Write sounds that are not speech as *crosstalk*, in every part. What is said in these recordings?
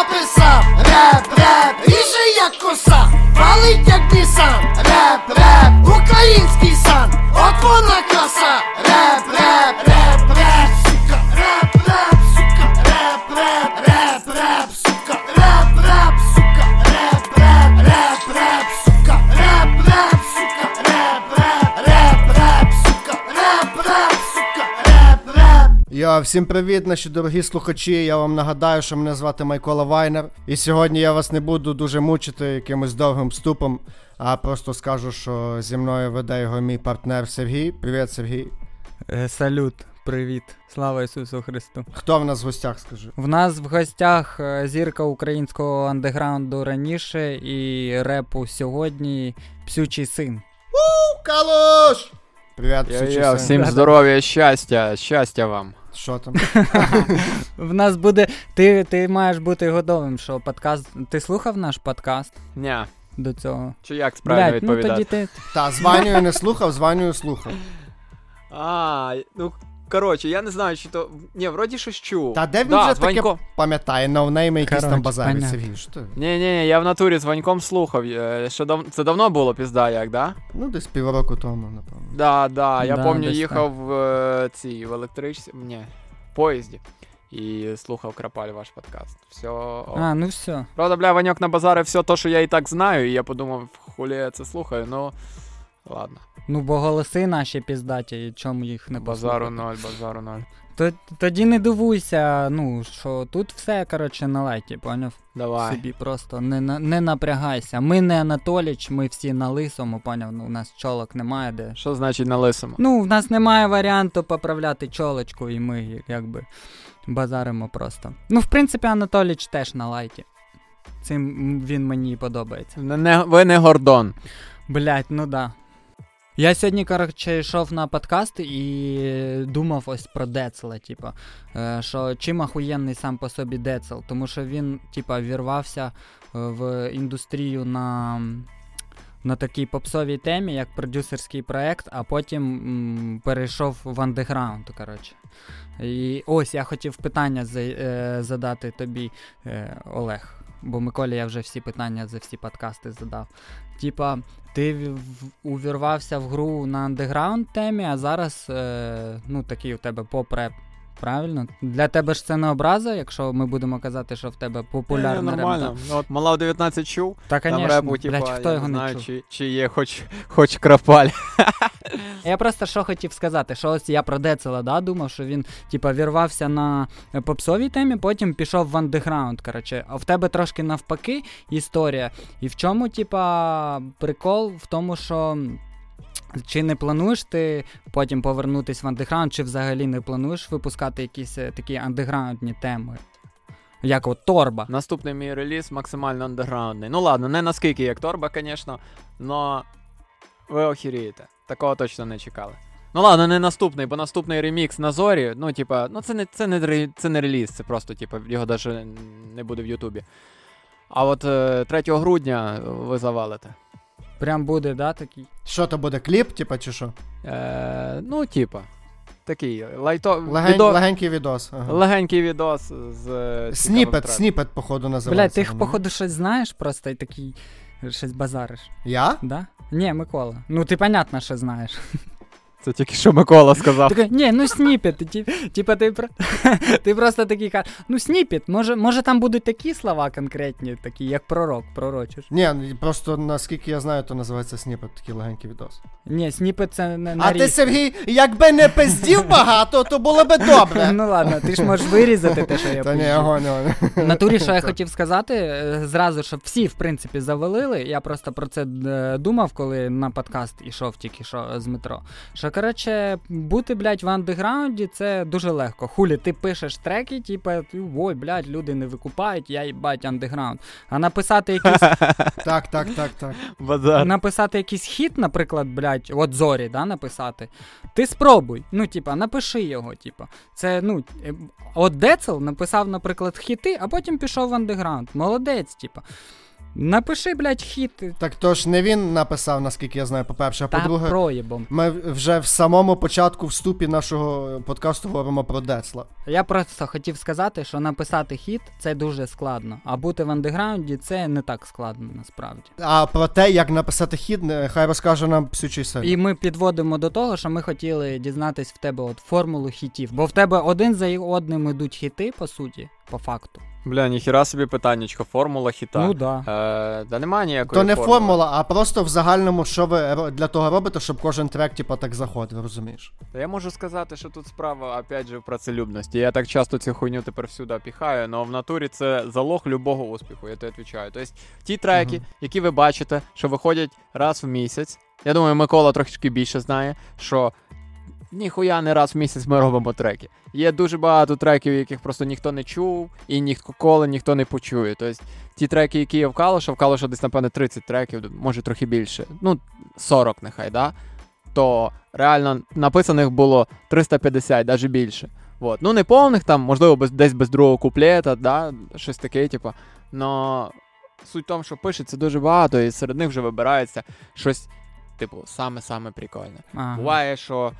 написав. Реп, реп, ріже як коса Валить як Нісан Реп, реп, український сан От вона краса всім привіт, наші дорогі слухачі. Я вам нагадаю, що мене звати Майкола Вайнер. І сьогодні я вас не буду дуже мучити якимось довгим вступом, а просто скажу, що зі мною веде його мій партнер Сергій. Привіт, Сергій. Е, Салют, привіт, слава Ісусу Христу. Хто в нас в гостях, скажи? В нас в гостях е, зірка українського андеграунду раніше і репу сьогодні Псючий син. Калуш! Привіт, Я, я, всім здоров'я, щастя, щастя вам. Що там? *laughs* В нас буде. Ти, ти маєш бути готовим, що подкаст. Ти слухав наш подкаст Ні. до цього? чи як справді відповідати? ну тоді ти. Та, з не слухав, званюю слухав. А, ну коротше, я не знаю, чи то. Ні, вроді щось чув. Та де він да, вже таке Ванько- пам'ятає, ноунейми якісь там що ти? Ні, ні, я в натурі з Ваньком слухав. Ще дав... Це давно було пізда, як, да? Ну, десь півроку тому, напевно. Да, да. Я Да, пам'ятаю, їхав в е, цій в електричці. Ні, в поїзді. І слухав Крапаль ваш подкаст. Все. А, ну все. Правда, бля, Ваньок на базари все то, що я і так знаю, і я подумав, хулі я це слухаю, ну. Ладно. Ну, бо голоси наші піздаті, і чому їх не Базару ноль, базару ноль. То- Тоді не дивуйся, ну, що тут все, коротше, на лайті, поняв? Давай. Собі просто не, на- не напрягайся. Ми не Анатоліч, ми всі на лисому, поняв? Ну, у нас чолок немає де. Що значить на лисому? Ну, в нас немає варіанту поправляти чолочку, і ми якби базаримо просто. Ну, в принципі, Анатоліч теж на лайті. Цим він мені подобається. Не, не, ви не Гордон. Блять, ну да. Я сьогодні, коротше, йшов на подкаст і думав ось про Децела, типа, е, що чим ахуєнний сам по собі Децел, тому що він, типа, вірвався е, в індустрію на, на такій попсовій темі, як продюсерський проект, а потім м, перейшов в андеграунд, коротше. І ось я хотів питання за, е, задати тобі, е, Олег. Бо Миколі я вже всі питання за всі подкасти задав. Типа, ти увірвався в гру на андеграунд темі, а зараз е, ну, такий у тебе поп-реп. Правильно? Для тебе ж це не образа, якщо ми будемо казати, що в тебе популярний Ні, реп. нормально. Ну, От мала в 19 чув, Та, там конечно, репу, типа, блядь, хто я його не не знаю, чув. чи, чи є хоч, хоч крапаль. *laughs* Я просто що хотів сказати, що ось я про Децела, да, думав, що він, типа, вірвався на попсовій темі, потім пішов в андеграунд. Коротше, а в тебе трошки навпаки історія. І в чому, типа, прикол в тому, що. Чи не плануєш ти потім повернутися в андеграунд, чи взагалі не плануєш випускати якісь е, такі андеграундні теми? Як от торба. Наступний мій реліз максимально андеграундний. Ну ладно, не наскільки як торба, звісно, но ви охерієте. Такого точно не чекали. Ну ладно, не наступний, бо наступний ремікс на зорі. Ну, типа, ну це не, це не, це не реліз, це просто, типа, його навіть не буде в Ютубі. А от е, 3 грудня ви завалите. Прям буде, да, такий. Що то буде, кліп, типа, чи що? Е, ну, типа, такий лайто... Легень, відо- Легенький відос. Ага. легенький відос з. Сніпет, сніпет, походу, називається. Блядь, ти, воно. походу, щось знаєш просто і такий щось базариш. Я? Да? Ні, Микола. Ну ти понятно, що знаєш. Це тільки що Микола сказав. Такий, ні, ну сніпет. Ті, типа ти, про... *laughs* ти просто такий кажеш, ну сніпет, може, може там будуть такі слова конкретні, такі, як пророк, пророчиш. Ні, ну, просто наскільки я знаю, то називається сніпет, такий легенький відос. Ні, сніпет це не А ти, Сергій, якби не пиздів багато, то було би добре. *laughs* Ну ладно, ти ж можеш вирізати те, що я Та ні, огонь, огонь. В натурі, що я хотів сказати, е, зразу, щоб всі, в принципі, завалили. Я просто про це е, думав, коли на подкаст ішов тільки що з метро. Що, коротше, бути, блядь, в андеграунді це дуже легко. Хулі, ти пишеш треки, типу, ой, блядь, люди не викупають, я їбать андеграунд. А написати якийсь, *laughs* Так, так, так, так. Базар. написати якийсь хіт, наприклад, блядь, от зорі, да, написати. Ти спробуй. Ну, типа, напиши його, типа. Це, ну, от Децел написав, наприклад, хіти, а потім пішов в андеграунд. Молодець, типа. Напиши, блядь, хіт. Так то ж не він написав, наскільки я знаю, по-перше, а Та по-друге. проїбом. Ми вже в самому початку вступі нашого подкасту говоримо про Децла. Я просто хотів сказати, що написати хіт це дуже складно, а бути в андеграунді це не так складно насправді. А про те, як написати хід, хай розкаже нам Псючий Син. І ми підводимо до того, що ми хотіли дізнатись в тебе от формулу хітів. Бо в тебе один за одним ідуть хіти, по суті, по факту. Бля, ніхіра собі питаннячко, формула хіта. Ну да. Е, да немає ніякої То не формули. формула, а просто в загальному, що ви ро- для того робите, щоб кожен трек, типа, так заходив, розумієш? Та Я можу сказати, що тут справа, опять же, в працелюбності. Я так часто цю хуйню тепер всюди піхаю, але в натурі це залог любого успіху, я тобі відповідаю. Тобто ті треки, Мгм. які ви бачите, що виходять раз в місяць. Я думаю, Микола трошки більше знає, що ніхуя не раз в місяць ми робимо треки. Є дуже багато треків, яких просто ніхто не чув, і ніколи ніхто не почує. Тобто ті треки, які є в Калоша, в Калоша десь, напевно, 30 треків, може трохи більше. Ну, 40 нехай, да? То реально написаних було 350, навіть більше. Вот. Ну, не повних там, можливо, без, десь без другого куплета, да? щось таке, типу. Но суть в тому, що пишеться дуже багато, і серед них вже вибирається щось, типу, саме-саме прикольне. Ага. Буває, що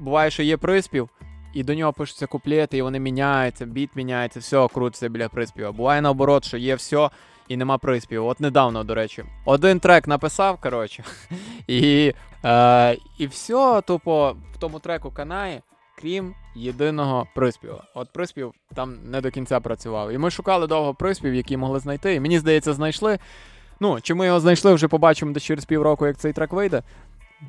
буває, що є приспів, і до нього пишуться куплети, і вони міняються, біт міняється, все крутиться біля приспіва. Буває наоборот, що є все і нема приспіву. От недавно, до речі, один трек написав, коротше, *laughs* і, е, і все, тупо в тому треку канає, крім єдиного приспіва. От приспів там не до кінця працював. І ми шукали довго приспів, який могли знайти. І мені здається, знайшли. Ну, чи ми його знайшли, вже побачимо десь через півроку, як цей трек вийде.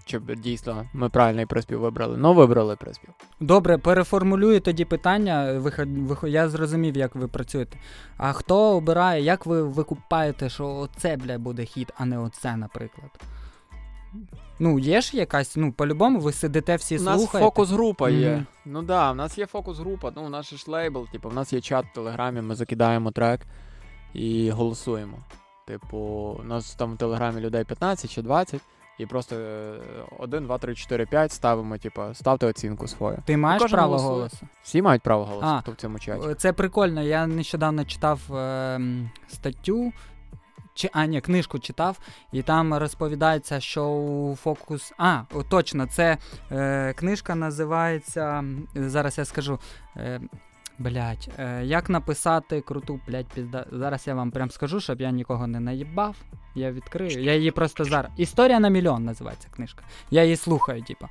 Чи б дійсно ми правильний приспів вибрали? Ну, вибрали приспів. Добре, переформулюю тоді питання. Виход, виход, я зрозумів, як ви працюєте. А хто обирає, як ви викупаєте, що оце, бля, буде хіт, а не оце, наприклад? Ну, є ж якась, ну, по-любому, ви сидите всі слухаєте. у нас фокус-група є. Мгм. Ну да, в нас є фокус-група, ну у нас ж лейбл, типу, в нас є чат в Телеграмі, ми закидаємо трек і голосуємо. Типу, у нас там в Телеграмі людей 15 чи 20, і просто 1, 2, 3, 4, 5 ставимо, типу, ставте оцінку свою. Ти маєш кожен право голосує. голосу? Всі мають право голосу, А, хто в цьому чаті. Е, Це прикольно. Я нещодавно читав е, статтю. Чи, а, ні, книжку читав, і там розповідається, що у фокус. А, о, точно, це е, книжка називається. Зараз я скажу. Е, Блять, е, як написати круту, блять, пізда. Зараз я вам прям скажу, щоб я нікого не наїбав. Я відкрию. Я її просто зараз. Історія на мільйон називається книжка. Я її слухаю, типу.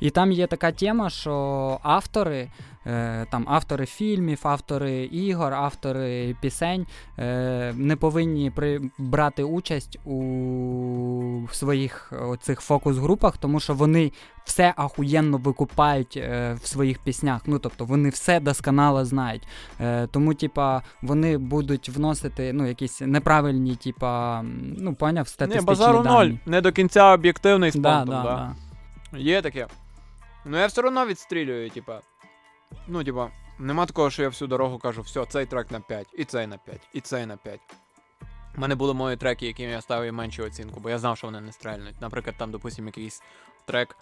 І там є така тема, що автори, е, там автори фільмів, автори ігор, автори пісень е, не повинні при, брати участь у своїх оцих фокус-групах, тому що вони все ахуєнно викупають е, в своїх піснях. Ну тобто вони все досконало знають. Е, тому, типа, вони будуть вносити ну, якісь неправильні, типа, ну, поняв, статистичні базару дані. ноль. Не до кінця об'єктивний з Да, понтом, да, да. да. Є таке. Ну я все одно відстрілюю, типа. Ну, типа, нема такого, що я всю дорогу кажу, все, цей трек на 5, і цей на 5, і цей на 5. У мене були мої треки, яким я ставив меншу оцінку, бо я знав, що вони не стрельнуть. Наприклад, там, допустим, якийсь трек.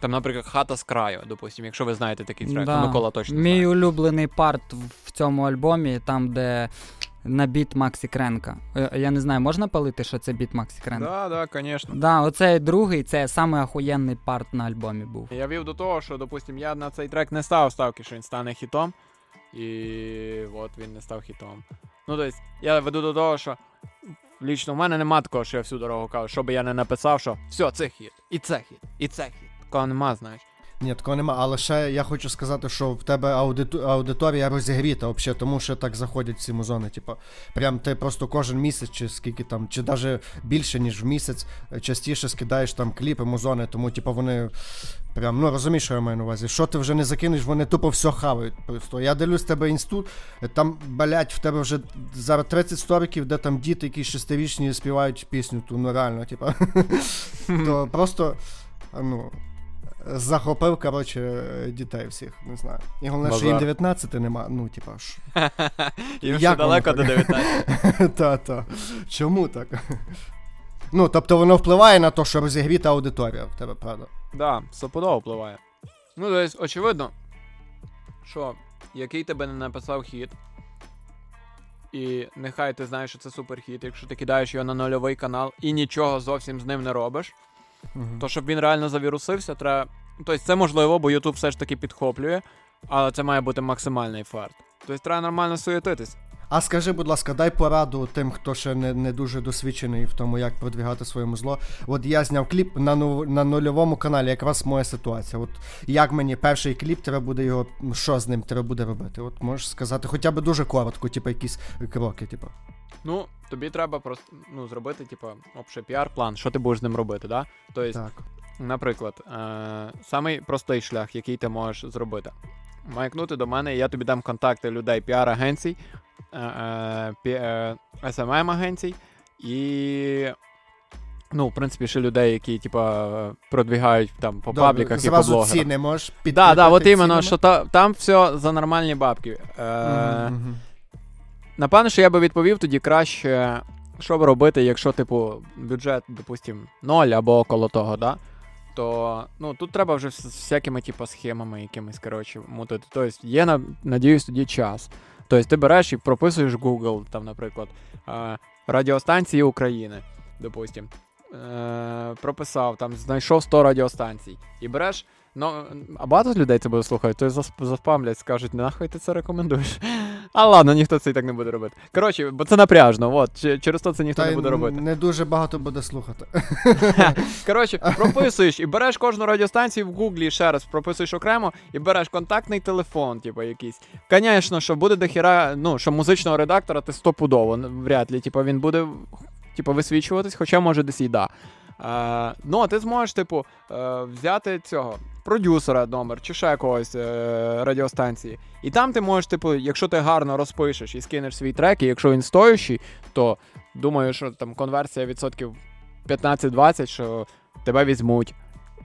Там, наприклад, хата з краю, допустим, якщо ви знаєте такий трек, Да. то Микола точно Мій знає. улюблений парт в цьому альбомі, там, де на біт Максі Кренка. Е, Я не знаю, можна палити, що це біт Максі Кренка? Да, да, звісно. Да, оцей другий, це самий охуєнний парт на альбомі був. Я вів до того, що, допустим, я на цей трек не ставив ставки, що він стане хітом. І от він не став хітом. Ну, тобто, я веду до того, що лічно в мене нема такого, що я всю дорогу кажу, що би я не написав, що все, це хіт, і це хіт, і це хіт. Такого нема, знаєш. Ні, такого нема. Але ще я хочу сказати, що в тебе аудиту... аудиторія розігріта, взагалі, тому що так заходять ці музони. Типу, прям ти просто кожен місяць, чи скільки там, чи навіть більше, ніж в місяць, е, частіше скидаєш там кліпи, музони, тому типу вони. Прям, ну розумієш, що я маю на увазі. Що ти вже не закинеш, вони тупо все хавають. Просто я дивлюсь тебе інститут, е, там, блять, в тебе вже зараз 30 сторіків, де там діти, які шестирічні співають пісню, ту ну реально, типу. *laughs* То просто, ну, захопив, коротше, дітей всіх, не знаю. І головне, що їм 19 нема. Ну, типа ж. *laughs* Їм ще далеко до 19. *laughs* Та-та. Чому так? Ну, тобто воно впливає на те, що розігріта аудиторія в тебе, правда? Да, стопудово впливає. Ну, тобто, очевидно, що який тебе не написав хіт, і нехай ти знаєш, що це суперхіт, якщо ти кидаєш його на нульовий канал і нічого зовсім з ним не робиш, Мгм. то щоб він реально завірусився, треба. Тобто це можливо, бо YouTube все ж таки підхоплює, але це має бути максимальний фарт. Тобто треба нормально суєтитись. А скажи, будь ласка, дай пораду тим, хто ще не, не дуже досвідчений в тому, як продвігати своє музло. От я зняв кліп на, ну, на нульовому каналі, якраз моя ситуація. От як мені перший кліп, треба буде його, що з ним треба буде робити? От можеш сказати, хоча б дуже коротко, типу якісь кроки, типу. Ну, тобі треба просто ну, зробити, типу, общий піар-план, що ти будеш з ним робити, да? Тобто, Так. Наприклад, е- самий простий шлях, який ти можеш зробити. Маякнути до мене, я тобі дам контакти людей піар-агенцій, е- е- е- SMM-агенцій і. Ну, в принципі, ще людей, які, типа, продвігають там по Добре, пабліках і по блогерах. ціни можеш Так, да, да, от іменно, що та, там все за нормальні бабки. Е- мгм. Напевно, що я би відповів тоді краще, що б робити, якщо, типу, бюджет, допустим, ноль або около того, да? То ну, тут треба вже з всякими, типу, схемами якимись, коротше, мутити. Тобто є, надіюсь, тоді час. Тобто ти береш і прописуєш Google, там, наприклад, радіостанції України, допустим. Е, прописав, там, знайшов 100 радіостанцій. І береш. Ну, а багато людей це буде слухати, то заспамлять, скажуть, нахуй ти це рекомендуєш. *laughs* А ладно, ніхто це і так не буде робити. Коротше, бо це напряжно, от, через то це ніхто Та не буде робити. Не дуже багато буде слухати. *laughs* Коротше, прописуєш і береш кожну радіостанцію в Гуглі ще раз прописуєш окремо і береш контактний телефон, типу, якийсь. Звісно, що буде дохіра, ну, що музичного редактора ти стопудово, вряд ли, типу, він буде типу, висвічуватись, хоча може десь і да. Е, ну, а ти зможеш, типу, е, взяти цього продюсера номер чи ще якогось е, радіостанції. І там ти можеш, типу, якщо ти гарно розпишеш і скинеш свій трек, і якщо він стоящий, то думаю, що там конверсія відсотків 15-20, що тебе візьмуть.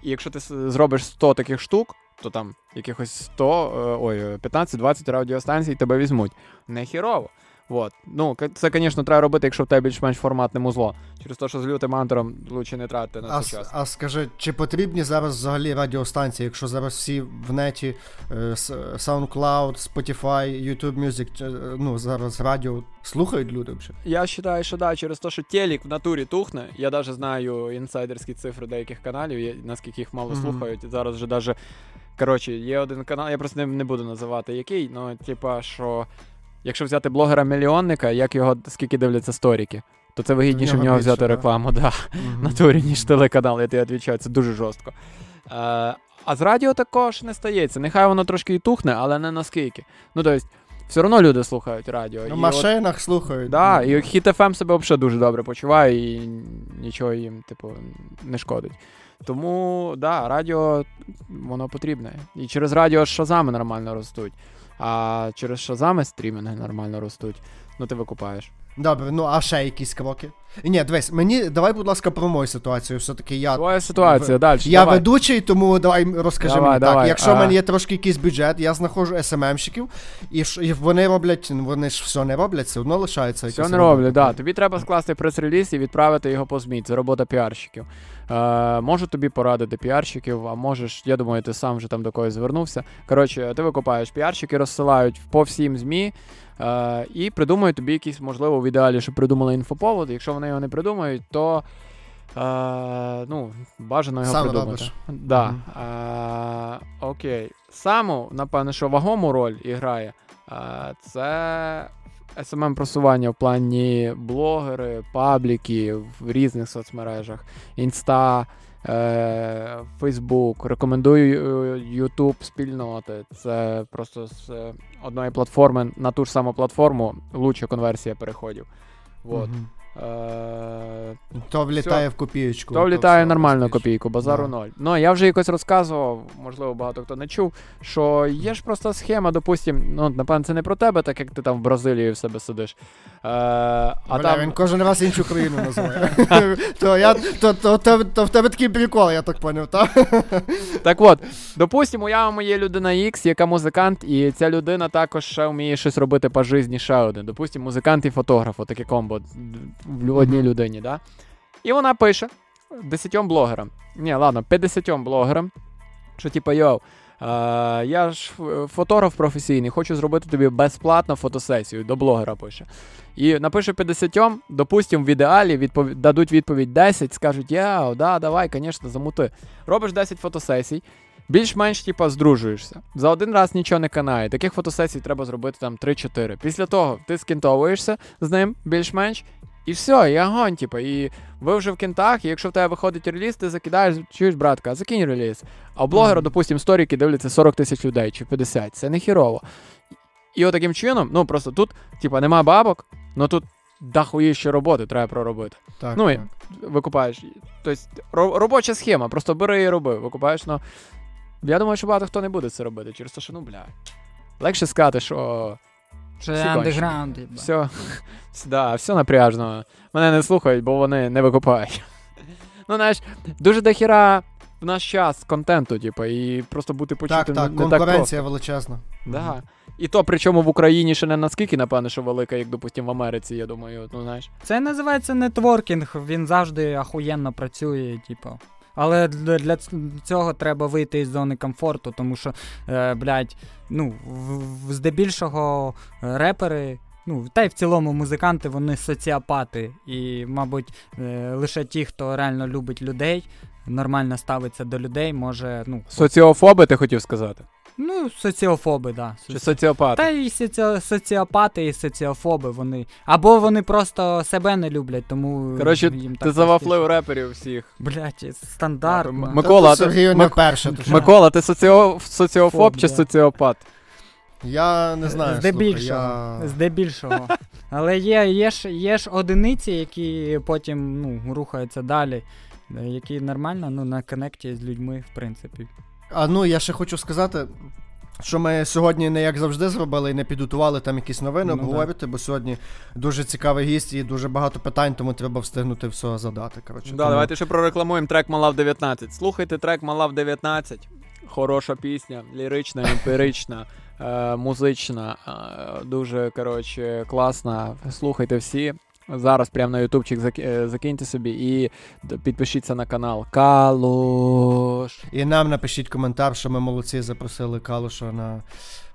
І якщо ти зробиш 100 таких штук, то там якихось 100, е, ой, е, 15-20 радіостанцій тебе візьмуть. Не хірово. Вот. Ну, це, звісно, треба робити, якщо в тебе більш-менш форматне музло. Через те, що з лютим антером лучше не тратити на А, це час. а скажи, чи потрібні зараз взагалі радіостанції, якщо зараз всі в неті е, SoundCloud, Spotify, YouTube Music, е, ну зараз радіо слухають люди взагалі? Я вважаю, що да, через те, що телек в натурі тухне. Я навіть знаю інсайдерські цифри деяких каналів, наскільки їх мало Мгм. слухають. Зараз вже даже. Коротше, є один канал, я просто не, не буду називати який, ну, типа, що якщо взяти блогера-мільйонника, як його скільки дивляться сторіки, то це вигідніше В в нього більше, взяти рекламу, да, в натурі, ніж телеканал, я тобі відповідаю, це дуже жорстко. Е, а з радіо також не стається. Нехай воно трошки і тухне, але не наскільки. Ну, тобто, все одно люди слухають радіо. На от- машинах слухають. Да, ну. і Hit FM себе взагалі дуже добре почуває і нічого їм, типу, не шкодить. Тому, да, радіо воно потрібне. І через радіо шазами нормально ростуть. А через шазами стрімінги нормально ростуть. Ну, ти викупаєш. Добре, ну а ще якісь кроки? Ні, дивись, мені давай, будь ласка, про мою ситуацію. Все-таки я. Твоя ситуація, далі. Я давай. ведучий, тому давай розкажи Давай, мені давай, так. Якщо в мене є трошки якийсь бюджет, я знаходжу СММщиків, і, ш- і вони роблять, ну, вони ж все не роблять, все одно лишається. Все не роблять, да. Тобі треба скласти прес-реліз і відправити його по ЗМІ. Це робота піарщиків. Е, можу тобі порадити піарщиків, а можеш, я думаю, ти сам вже там до когось звернувся. Коротше, ти викопаєш, піарщики розсилають по всім ЗМІ. Е, і придумають тобі якийсь, можливо, в ідеалі, щоб придумали інфоповод. Якщо вони його не придумають, то е, ну, бажано його Сам придумати. робиш. Да. Е, окей. Саму, напевно, що вагому роль грає, е, це smm просування в плані блогери, пабліки в різних соцмережах, інста. Фейсбук, рекомендую Ютуб YouTube спільноти. Це просто з е, одної платформи на ту ж саму платформу лучша конверсія переходів. Вот. Мгм. Е, То влітає в копієчку. то влітає все нормально копійку, базару ноль. Ну, я вже якось розказував, можливо, багато хто не чув, що є ж просто схема, допустим, ну, напевно, це не про тебе, так як ти там в Бразилії в себе сидиш. Е, а Бля, там... він кожен раз іншу країну називає. *laughs* то, я, то, то, то, то в тебе такий прикол, я так поняв, так? Так от, допустимо, уявимо, є людина X, яка музикант, і ця людина також ще вміє щось робити по житті ще один. Допустимо, музикант і фотограф, таке комбо в одній людині, да? І вона пише 10 блогерам. Ні, ладно, 50 блогерам, що типа, йоу, Е, я ж фотограф професійний, хочу зробити тобі безплатно фотосесію, до блогера пише. І напише 50, допустим, в ідеалі відпов... дадуть відповідь 10, скажуть, я, да, давай, звісно, замути. Робиш 10 фотосесій, більш-менш типа здружуєшся. За один раз нічого не канає. Таких фотосесій треба зробити там 3-4. Після того ти скінтовуєшся з ним більш-менш. І все, і огонь, типу, і ви вже в кінтах, і якщо в тебе виходить реліз, ти закидаєш, чуєш, братка, закинь реліз. А у блогера, Мгм. допустим, сторіки дивляться 40 тисяч людей чи 50. Це не хірово. І отаким чином, ну просто тут, типа, нема бабок, ну тут дохуїще роботи треба проробити. Так, Ну, і- так. Викупаєш. Тобто ро- робоча схема, просто бери і роби, викупаєш, ну. Я думаю, що багато хто не буде це робити, через те, що, ну, бля. Легше сказати, що Це андеграунд, все, *laughs* да, все напряжно. Мене не слухають, бо вони не викупають. Ну, знаєш, дуже дохіра в наш час контенту, типу, і просто бути почутим Так, так, не, так конкуренція величезна. просто. Да. І то, причому в Україні ще не наскільки, напевно, що велика, як, допустим, в Америці, я думаю, ну знаєш. Це називається нетворкінг, він завжди ахуєнно працює, типу. Але для, цього треба вийти із зони комфорту, тому що, е, блядь, ну, здебільшого е, репери, ну, та й в цілому музиканти, вони соціопати. І, мабуть, е, лише ті, хто реально любить людей, нормально ставиться до людей, може, ну, Соціофоби, ти хотів сказати? Ну, соціофоби, да. Чи соціопати? Та і соці... соціопати, і соціофоби, вони. Або вони просто себе не люблять, тому. Коротше, їм Ти завафлив реперів всіх. Блять, стандартно. М- Микола, ти- Сергію не Мик- вперше. то? Микола, ти соціо... соціофоб Фоб, чи да. соціопат? Я не знаю. Здебільшого. Слухай, я... Здебільшого. Але є, є, ж, є ж одиниці, які потім ну, рухаються далі, е, які нормально ну, на коннекті з людьми, в принципі. А ну я ще хочу сказати, що ми сьогодні не як завжди зробили і не підготували там якісь новини Ну, да. бо сьогодні дуже цікавий гість і дуже багато питань, тому треба встигнути все задати. Коротше, Да, тому- давайте ще прорекламуємо трек Малав 19. Слухайте трек Малав 19. Хороша пісня, лірична, емпірична, е, музична, е, дуже коротше, класна. Слухайте всі. Зараз прямо на ютубчик е, закиньте собі і підпишіться на канал Калуш. І нам напишіть коментар, що ми молодці запросили Калуша на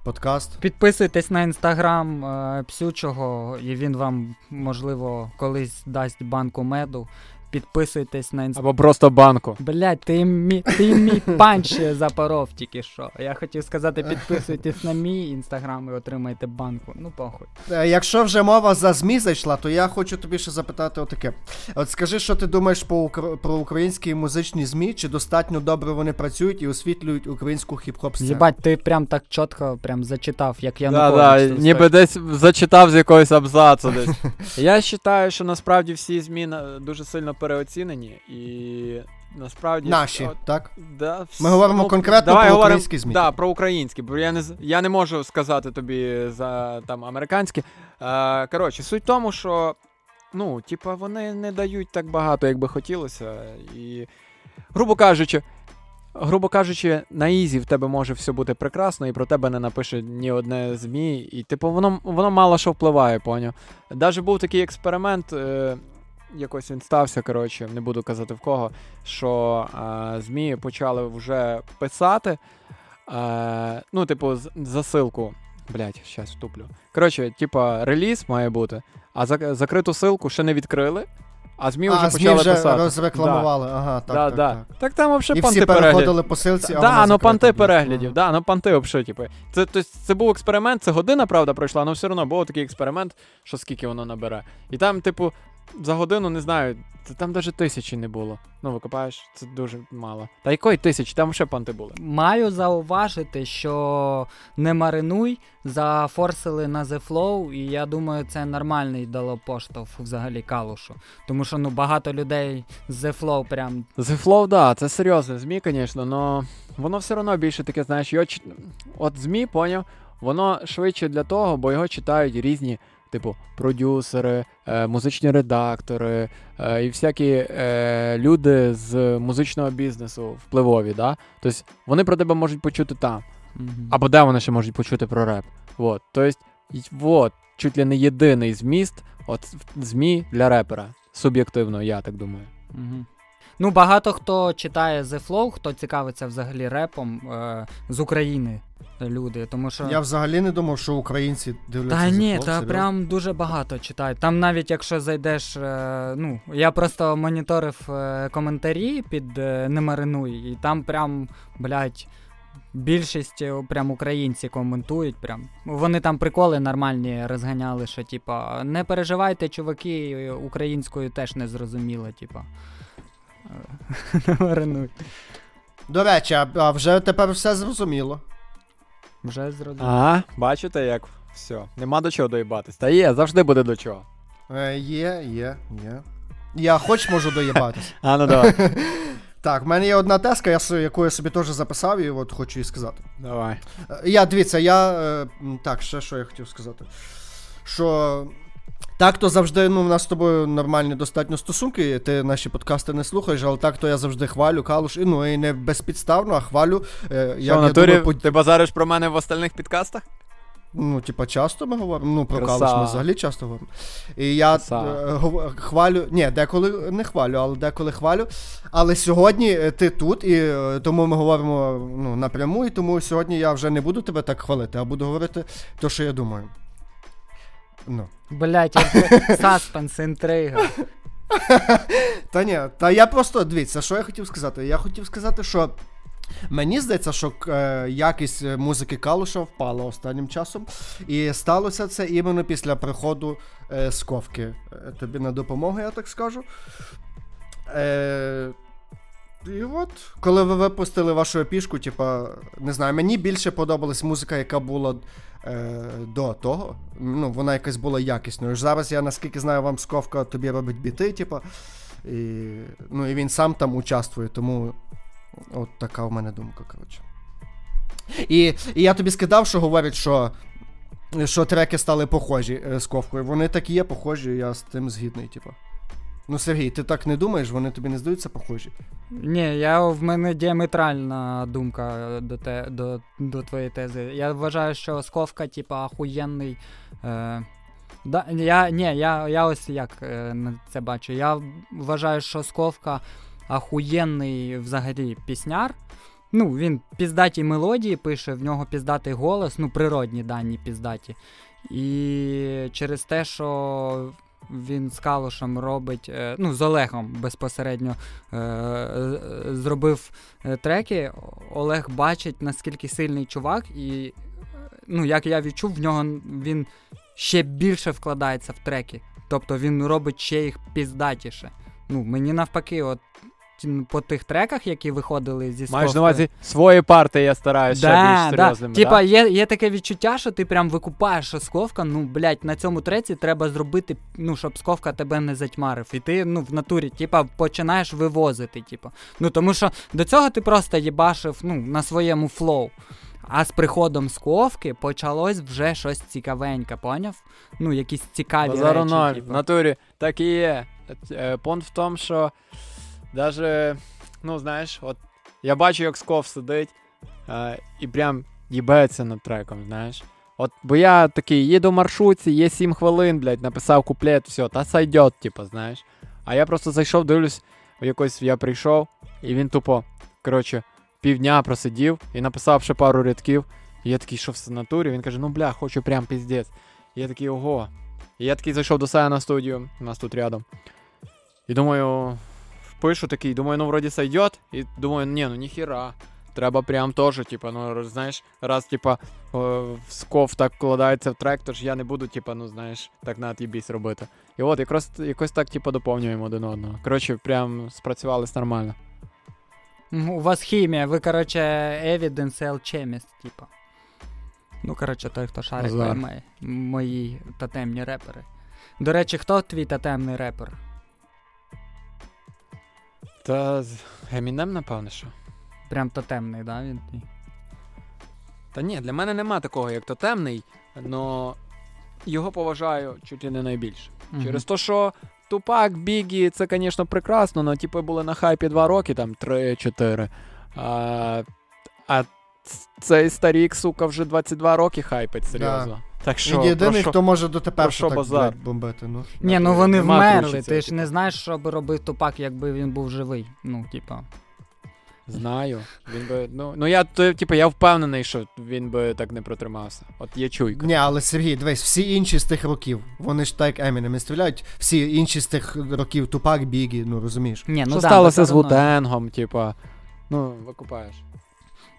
подкаст. Підписуйтесь на інстаграм е, псючого, і він вам, можливо, колись дасть банку меду. Підписуйтесь на інстаграм. Або просто банку. Блять, ти мій, ти мій панч запоров тільки що. Я хотів сказати, підписуйтесь на мій інстаграм і отримайте банку. Ну похуй. Е, Якщо вже мова за ЗМІ зайшла, то я хочу тобі ще запитати отаке. От скажи, що ти думаєш по укр- про українські музичні ЗМІ, чи достатньо добре вони працюють і освітлюють українську хіп-хоп сцену? Єбать, ти прям так чітко прям зачитав, як я Да, да, ніби десь зачитав з якогось абзацу десь. *laughs* Я вважаю, що насправді всі ЗМІ дуже сильно переоцінені і насправді. Наші, от, так? Да, Ми говоримо конкретно давай про говоримо- українські ЗМІ. Да, про українські, бо я не, я не можу сказати тобі за там американські. Е, коротше, суть в тому, що ну, типа, вони не дають так багато, як би хотілося. І, грубо кажучи, грубо кажучи, на easy в тебе може все бути прекрасно, і про тебе не напише ні одне ЗМІ. І, типу, воно, воно мало що впливає, поняв. Даже був такий експеримент. Е, Якось він стався, коротше, не буду казати в кого, що е, ЗМІ почали вже писати. Е, ну, типу, засилку. Блять, щас втуплю. Коротше, типа, реліз має бути, а зак- закриту силку ще не відкрили, а ЗМІ вже ЗМІ почали вже писати. розрекламували. Ага, так, да, так, да. так. так там взагалі панти всі переходили по силці, а Да, ну панти переглядів, да, ну панти взагалі, типу. Це, то, це був експеримент, це година, правда, пройшла, але все одно був такий експеримент, що скільки воно набере. І там, типу, за годину, не знаю, там навіть тисячі не було. Ну, викопаєш, це дуже мало. Та якої тисячі? Там ще панти були. Маю зауважити, що не маринуй, зафорсили на The Flow, і я думаю, це нормальний дало поштовх взагалі калушу. Тому що ну багато людей з The Flow прям The Flow, да, це серйозне ЗМІ, звісно, але воно все одно більше таке, знаєш, його от ЗМІ, поняв, воно швидше для того, бо його читають різні, типу, продюсери, е, музичні редактори е, і всякі е, люди з музичного бізнесу впливові, да? Тобто вони про тебе можуть почути там. мгм. Або де вони ще можуть почути про реп. Вот. Тобто, вот, чуть ли не єдиний зміст, от ЗМІ для репера. Суб'єктивно, я так думаю. Мгм. Ну, багато хто читає The Flow, хто цікавиться взагалі репом е, з України люди. Тому що. Я взагалі не думав, що українці дивляться. Та The ні, Flow, та серйозно? прям дуже багато читають. Там навіть якщо зайдеш, е, ну, я просто моніторив е, коментарі під е, Не маринуй, і там прям, блядь, більшість е, прям українці коментують. Прям. Вони там приколи нормальні розганяли, що типа, не переживайте, чуваки, е, українською теж не зрозуміло, типа. *laughs* Е, До речі, а, а вже тепер все зрозуміло. Вже зрозуміло. Ага, бачите, як все. Нема до чого доїбатись. Та є, завжди буде до чого. Е, є, є, є. Я хоч можу доїбатися. *laughs* А, ну давай. *laughs* Так, в мене є одна теска, я, с- яку я собі теж записав, і от хочу її сказати. Давай. Е, Я дивіться, я. е, м, Так, ще що я хотів сказати. Що. Так, то завжди, ну, в нас з тобою нормальні достатньо стосунки, ти наші подкасти не слухаєш, але так, то я завжди хвалю, калуш, і ну і не безпідставно, а хвалю. Е, Що, як в я думаю, по- ти базариш про мене в остальних підкастах? Ну, типа, часто ми говоримо. Ну, про калуш ми взагалі часто говоримо. І я е, гов- хвалю. Ні, деколи не хвалю, але деколи хвалю. Але сьогодні е, ти тут, і е, тому ми говоримо ну, напряму, і тому сьогодні я вже не буду тебе так хвалити, а буду говорити те, що я думаю. Ну. Блять, *laughs* саспенс, інтрига. *laughs* Та ні, та я просто дивіться, що я хотів сказати. Я хотів сказати, що. Мені здається, що е, якість е, музики Калуша впала останнім часом. І сталося це іменно після приходу е, Сковки. Е, тобі на допомогу, я так скажу. Е, і от, коли ви випустили вашу епішку, типа, не знаю, мені більше подобалась музика, яка була е, до того. Ну, вона якась була якісною. Зараз я наскільки знаю, вам Сковка тобі робить біти, типа. І, ну, і він сам там участвує, тому от така в мене думка, коротше. І, і я тобі скидав, що говорять, що, що треки стали похожі е, з Ковкою. Вони так є похожі, я з тим згідний, типа. Ну, Сергій, ти так не думаєш, вони тобі не здаються похожі? Ні, я в мене діаметральна думка до те, до, до твоєї тези. Я вважаю, що Сковка, типа, ахуєнний. Е, да, я, ні, я, я ось як е, це бачу. Я вважаю, що Сковка ахуєнний взагалі пісняр. Ну, він піздаті мелодії пише, в нього піздатий голос, ну, природні дані піздаті. І через те, що він з Калушем робить, е, ну, з Олегом безпосередньо е, е, зробив треки. Олег бачить, наскільки сильний чувак, і ну, як я відчув, в нього він ще більше вкладається в треки. Тобто він робить ще їх піздатіше. Ну, мені навпаки, от по тих треках, які виходили зі Маєш на увазі свої партії я стараюсь ще більш серйозними. Типа, да? є, є таке відчуття, що ти прям викупаєш що сковка, ну, блядь, на цьому треці треба зробити, ну, щоб сковка тебе не затьмарив. І ти, ну, в натурі, типа, починаєш вивозити, типа. Ну, тому що до цього ти просто їбашив, ну, на своєму flow. А з приходом сковки почалось вже щось цікавеньке, поняв? Ну, якісь цікаві Базару речі. типу. В натурі так і є. Е, Понт в тому, що даже, ну знаєш, от я бачу, як Сков сидить е, і прям їбеться над треком, знаєш. От, бо я такий, їду в маршрутці, є 7 хвилин, блядь, написав куплет, все, та сойдет, типу, знаєш. А я просто зайшов, дивлюсь, в якось я прийшов, і він тупо, коротше, півдня просидів і написав ще пару рядків. І я такий, що в санаторі, він каже, ну бля, хочу прям піздець. І я такий, ого. І я такий зайшов до себе на студію, у нас тут рядом. І думаю, пишу такий, думаю, ну вроді сойдет. І думаю, ні, ну ніхіра. Треба прям теж, типа, ну знаєш, раз, типа, сков так вкладається в трек, то ж я не буду, типа, ну знаєш, так на біс робити. І от якраз якось так, типа, доповнюємо один одного. Коротше, прям спрацювались нормально. У вас хімія, ви, коротше, evidence alchemist, типа. Ну, коротше, той, хто шарить Назар. мої тотемні репери. До речі, хто твій тотемний репер? Та Емінем, напевно, що. Прям тотемний, да, він? Та ні, для мене нема такого, як тотемний, але його поважаю чуть ли не найбільше. Мгм. Через те, що Тупак, Бігі, це, звісно, прекрасно, але типу були на хайпі 2 роки, там 3-4. А, а цей старік, сука, вже 22 роки хайпить, серйозно. Так що, Він єдиний, що- хто може дотепер що так базар? блядь, бомбити. Ну. Ні, ну вони Нема вмерли. Ти ж не знаєш, що би робив Тупак, якби він був живий. Ну, типа. Знаю. Він би. Ну, ну я типу, я впевнений, що він би так не протримався. От є чуйка. Ні, але Сергій, дивись, всі інші з тих років, вони ж так як Емінем не стріляють, всі інші з тих років Тупак, Бігі, ну розумієш. Ні, ну що да, сталося з одно. Вутенгом, типа. Ну, викупаєш.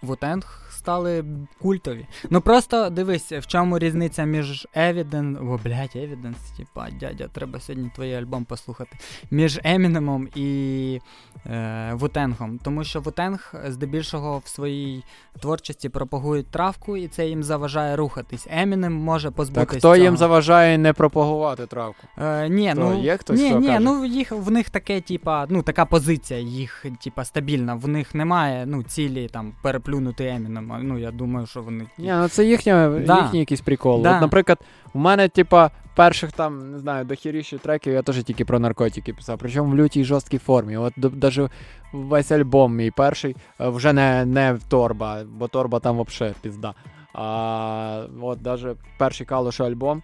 Вутенг стали культові. Ну просто дивись, в чому різниця між Evidence, о, блядь, Evidence, типа, дядя, треба сьогодні твій альбом послухати. Між Емінемом і е, Вутенгом. Тому що Вутенг здебільшого в своїй творчості пропагують травку, і це їм заважає рухатись. Емінем може позбутись. Так хто цього. їм заважає не пропагувати травку? Е, ні, Хто? ну, Є хтось, ні, ні, каже? ну їх в них таке, типа, ну така позиція, їх, типа, стабільна. В них немає ну, цілі там переплюнути Емінема. Ну я думаю, що вони. Ні, ну це їхня, Да. їхній якийсь прикол. Да. От, наприклад, у мене, типа, перших там, не знаю, дохіріші треків я теж тільки про наркотики писав. Причому в лютій жорсткій формі. От навіть весь альбом мій перший е, вже не, не в торба, бо торба там взагалі пізда. А от навіть перший калуш альбом.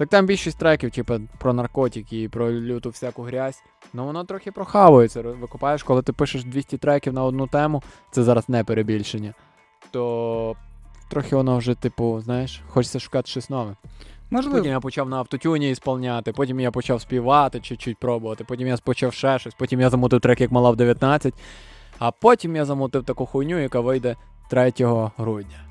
Так там більшість треків, типу, про наркотики і про люту всяку грязь. Ну воно трохи прохавується. Викупаєш, коли ти пишеш 200 треків на одну тему, це зараз не перебільшення. То трохи воно вже, типу, знаєш, хочеться шукати щось нове. Можливо. Потім я почав на автотюні ісполняти, потім я почав співати, чуть-чуть пробувати, потім я почав ще щось, потім я замутив трек, як мала в 19, а потім я замутив таку хуйню, яка вийде 3 грудня.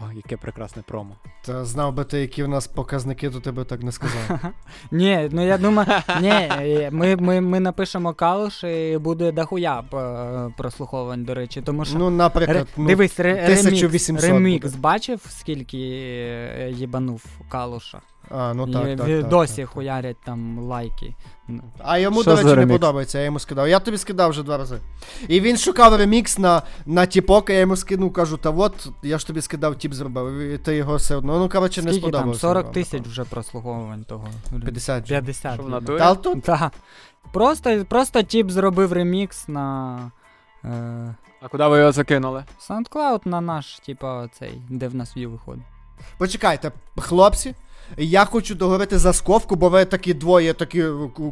О, яке прекрасне промо. Та знав би ти, які в нас показники, то ти би так не сказав. *laughs* Ні, ну я думаю, *laughs* ні, е, ми, ми, ми напишемо калуш і буде дохуя прослуховань, прослуховувань, до речі. Тому що. Ну, наприклад, ну, Дивись, ремікс, 1800 ремікс бачив, скільки е, їбанув калуша? А, ну І так, так, так, досі так. хуярять там лайки. Ну, А йому, Що до речі, не подобається, я йому скидав. Я тобі скидав вже два рази. І він шукав ремікс на, на тіпок, я йому скинув, кажу, та от, я ж тобі скидав, тіп зробив, і ти його все одно. Ну, коротше, не Скільки там? сподобався. 40 тисяч вже прослуховувань того. 50. же. 50. Що в натурі? Та тут. Просто, просто тіп зробив ремікс на е, А куди ви його закинули? SoundCloud на наш, типа, цей, де в нас в'ю виходить. Почекайте, хлопці. Я хочу договорити за сковку, бо ви такі двоє такі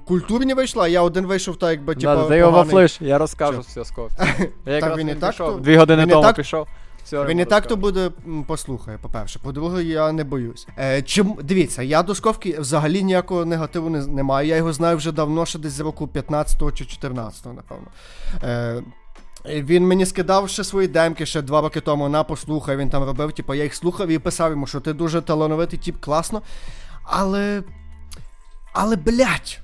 культурні вийшли, а я один вийшов так, якби типу. да, ти його вафлиш, я розкажу все скоро. *laughs* Я якраз він і так пішов, то- дві години він і тому так- пішов. Все, Він і так то буде м, послухає, по-перше. По-друге, я не боюсь. Е, чим, дивіться, я до Сковки взагалі ніякого негативу не, не маю. Я його знаю вже давно, ще десь з року 15-го чи 14-го, напевно. Е, він мені скидав ще свої демки ще два роки тому на послухай. Він там робив, типу, я їх слухав і писав йому, що ти дуже талановитий тип, класно. Але. Але, блядь,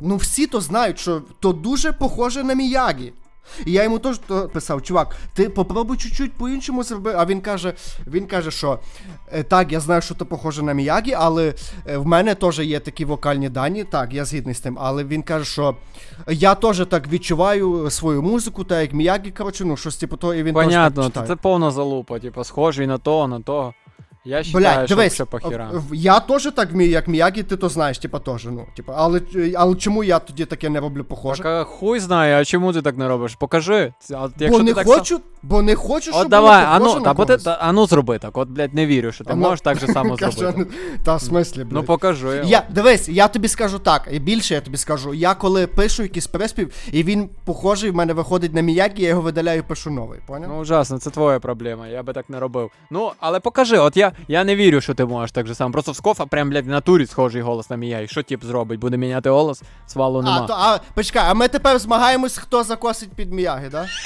ну всі то знають, що то дуже похоже на Міягі. І я йому теж писав, чувак, ти попробуй чуть-чуть по-іншому зроби. А він каже, він каже, що е, так, я знаю, що ти похоже на Міягі, але е, в мене теж є такі вокальні дані. Так, я згідний з тим. Але він каже, що я теж так відчуваю свою музику, так як Міягі, коротше, ну щось типу того, і він теж Понятно, так читає. це повна залупа, типу, схожий на того, на того. Я Блядь, що дивись, все похіра. я теж так вмію, як Міягі, ти то знаєш, типа теж, ну, типа, але, але чому я тоді таке не роблю похоже? Так, а хуй знає, а чому ти так не робиш? Покажи. Це- А, Бо якщо не ти так хочу, бо не хочу, щоб От давай, було а ну, похоже та, бо ти, та, а ну зроби так. От, блядь, не вірю, що ти А ну, можеш так же само *laughs* зробити. ну, Та в смислі, блядь. Ну покажи. Я, дивись, я тобі скажу так, і більше я тобі скажу. Я коли пишу якийсь приспів, і він похожий, в мене виходить на Міякі, я його видаляю і пишу новий, поняв? Ну, ужасно, це твоя проблема, я би так не робив. Ну, але покажи, от я, я не вірю, що ти можеш так же само. Просто в скофа прям, блядь, в натурі схожий голос на Мія. І що тип зробить? Буде міняти голос, свалу нема. а, то, а, почекай, а ми тепер змагаємось, хто закосить під Міяги, да? *laughs*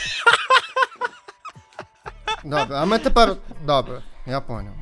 Добре, а ми тепер. Добре, я поняв.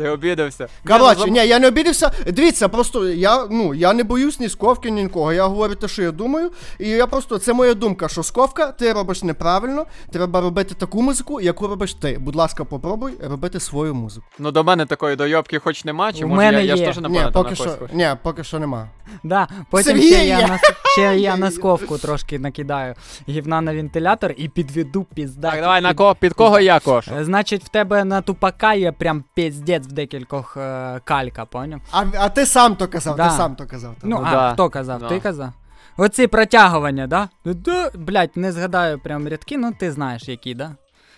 Ти обідався. Коротше, Ні, ні, я не обідався. Дивіться, просто я, ну, я не боюсь ні сковки, ні нікого. Я говорю те, що я думаю. І я просто, це моя думка, що сковка, ти робиш неправильно. Треба робити таку музику, яку робиш ти. Будь ласка, попробуй робити свою музику. Ну до мене такої дойобки хоч нема, чи У може мене я, я ж є. теж Ні, напевно поки на що, когось. ні, поки що нема. Да, потім Сергій ще я, є. на, ще я на сковку трошки накидаю гівна на вентилятор і підведу пізда. Так, давай на кого, під кого я кошу? Е, Значить, в тебе на тупака є прям піздець в декількох е, калька, поняв? А, а ти сам то казав, Да. ти сам то казав. Ну, Ну а да. хто казав? Да. Ти казав? Оці протягування, да? Блять, не згадаю прям рядки, ну ти знаєш які, да?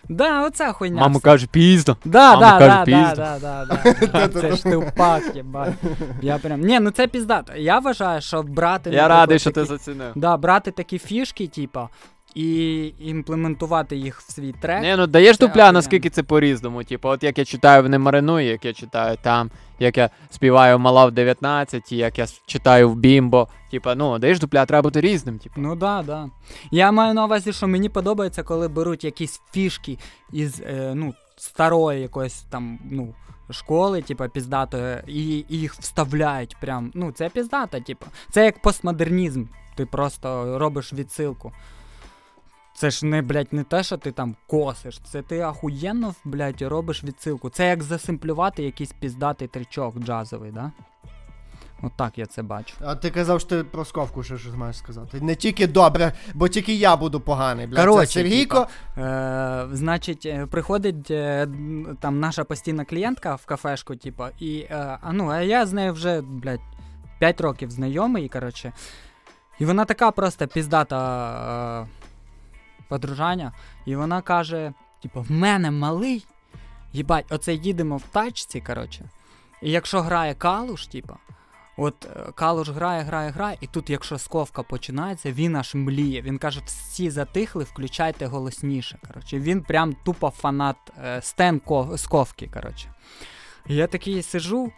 Да, оця хуйня. Мама каже, пізно. Да, Мама да, каже, да, «Пізда». да, да, да, *laughs* да. Це ж тупак, єбать. Я прям. Ні, ну це піздато. Я вважаю, що брати. Я радий, що ти зацінив. Да, брати такі фішки, типа, і імплементувати їх в свій трек. Ні, ну даєш Це дупля, наскільки це по-різному. Типу, от як я читаю в не маринує, як я читаю там, як я співаю мала в 19, як я читаю в бімбо. Типа, ну, даєш дупля, треба бути різним. Типу. Ну да, да. Я маю на увазі, що мені подобається, коли беруть якісь фішки із е, ну, старої якоїсь там, ну. Школи, типа, піздатої, і, і їх вставляють прям. Ну, це піздата, типа. Це як постмодернізм. Ти просто робиш відсилку. Це ж не, блядь, не те, що ти там косиш. Це ти ахуєнно, блядь, робиш відсилку. Це як засимплювати якийсь піздатий тричок джазовий, да? От так я це бачу. А ти казав, що ти про сковку ще щось маєш сказати. Не тільки добре, бо тільки я буду поганий. Бля. Короче, Це Сергійко. Е, значить, е, приходить е, там наша постійна клієнтка в кафешку, типу, і е, а ну, а я з нею вже, блядь, 5 років знайомий, коротше. І вона така просто піздата е, подружання. І вона каже: типу, в мене малий. Їбать, оце їдемо в тачці, коротше. І якщо грає калуш, типу, От е, Калуш грає, грає, грає, і тут, якщо сковка починається, він аж мліє. Він каже, всі затихли, включайте голосніше. Коротше, він прям тупо фанат е, стен ко- сковки. Коротше. Я такий сижу,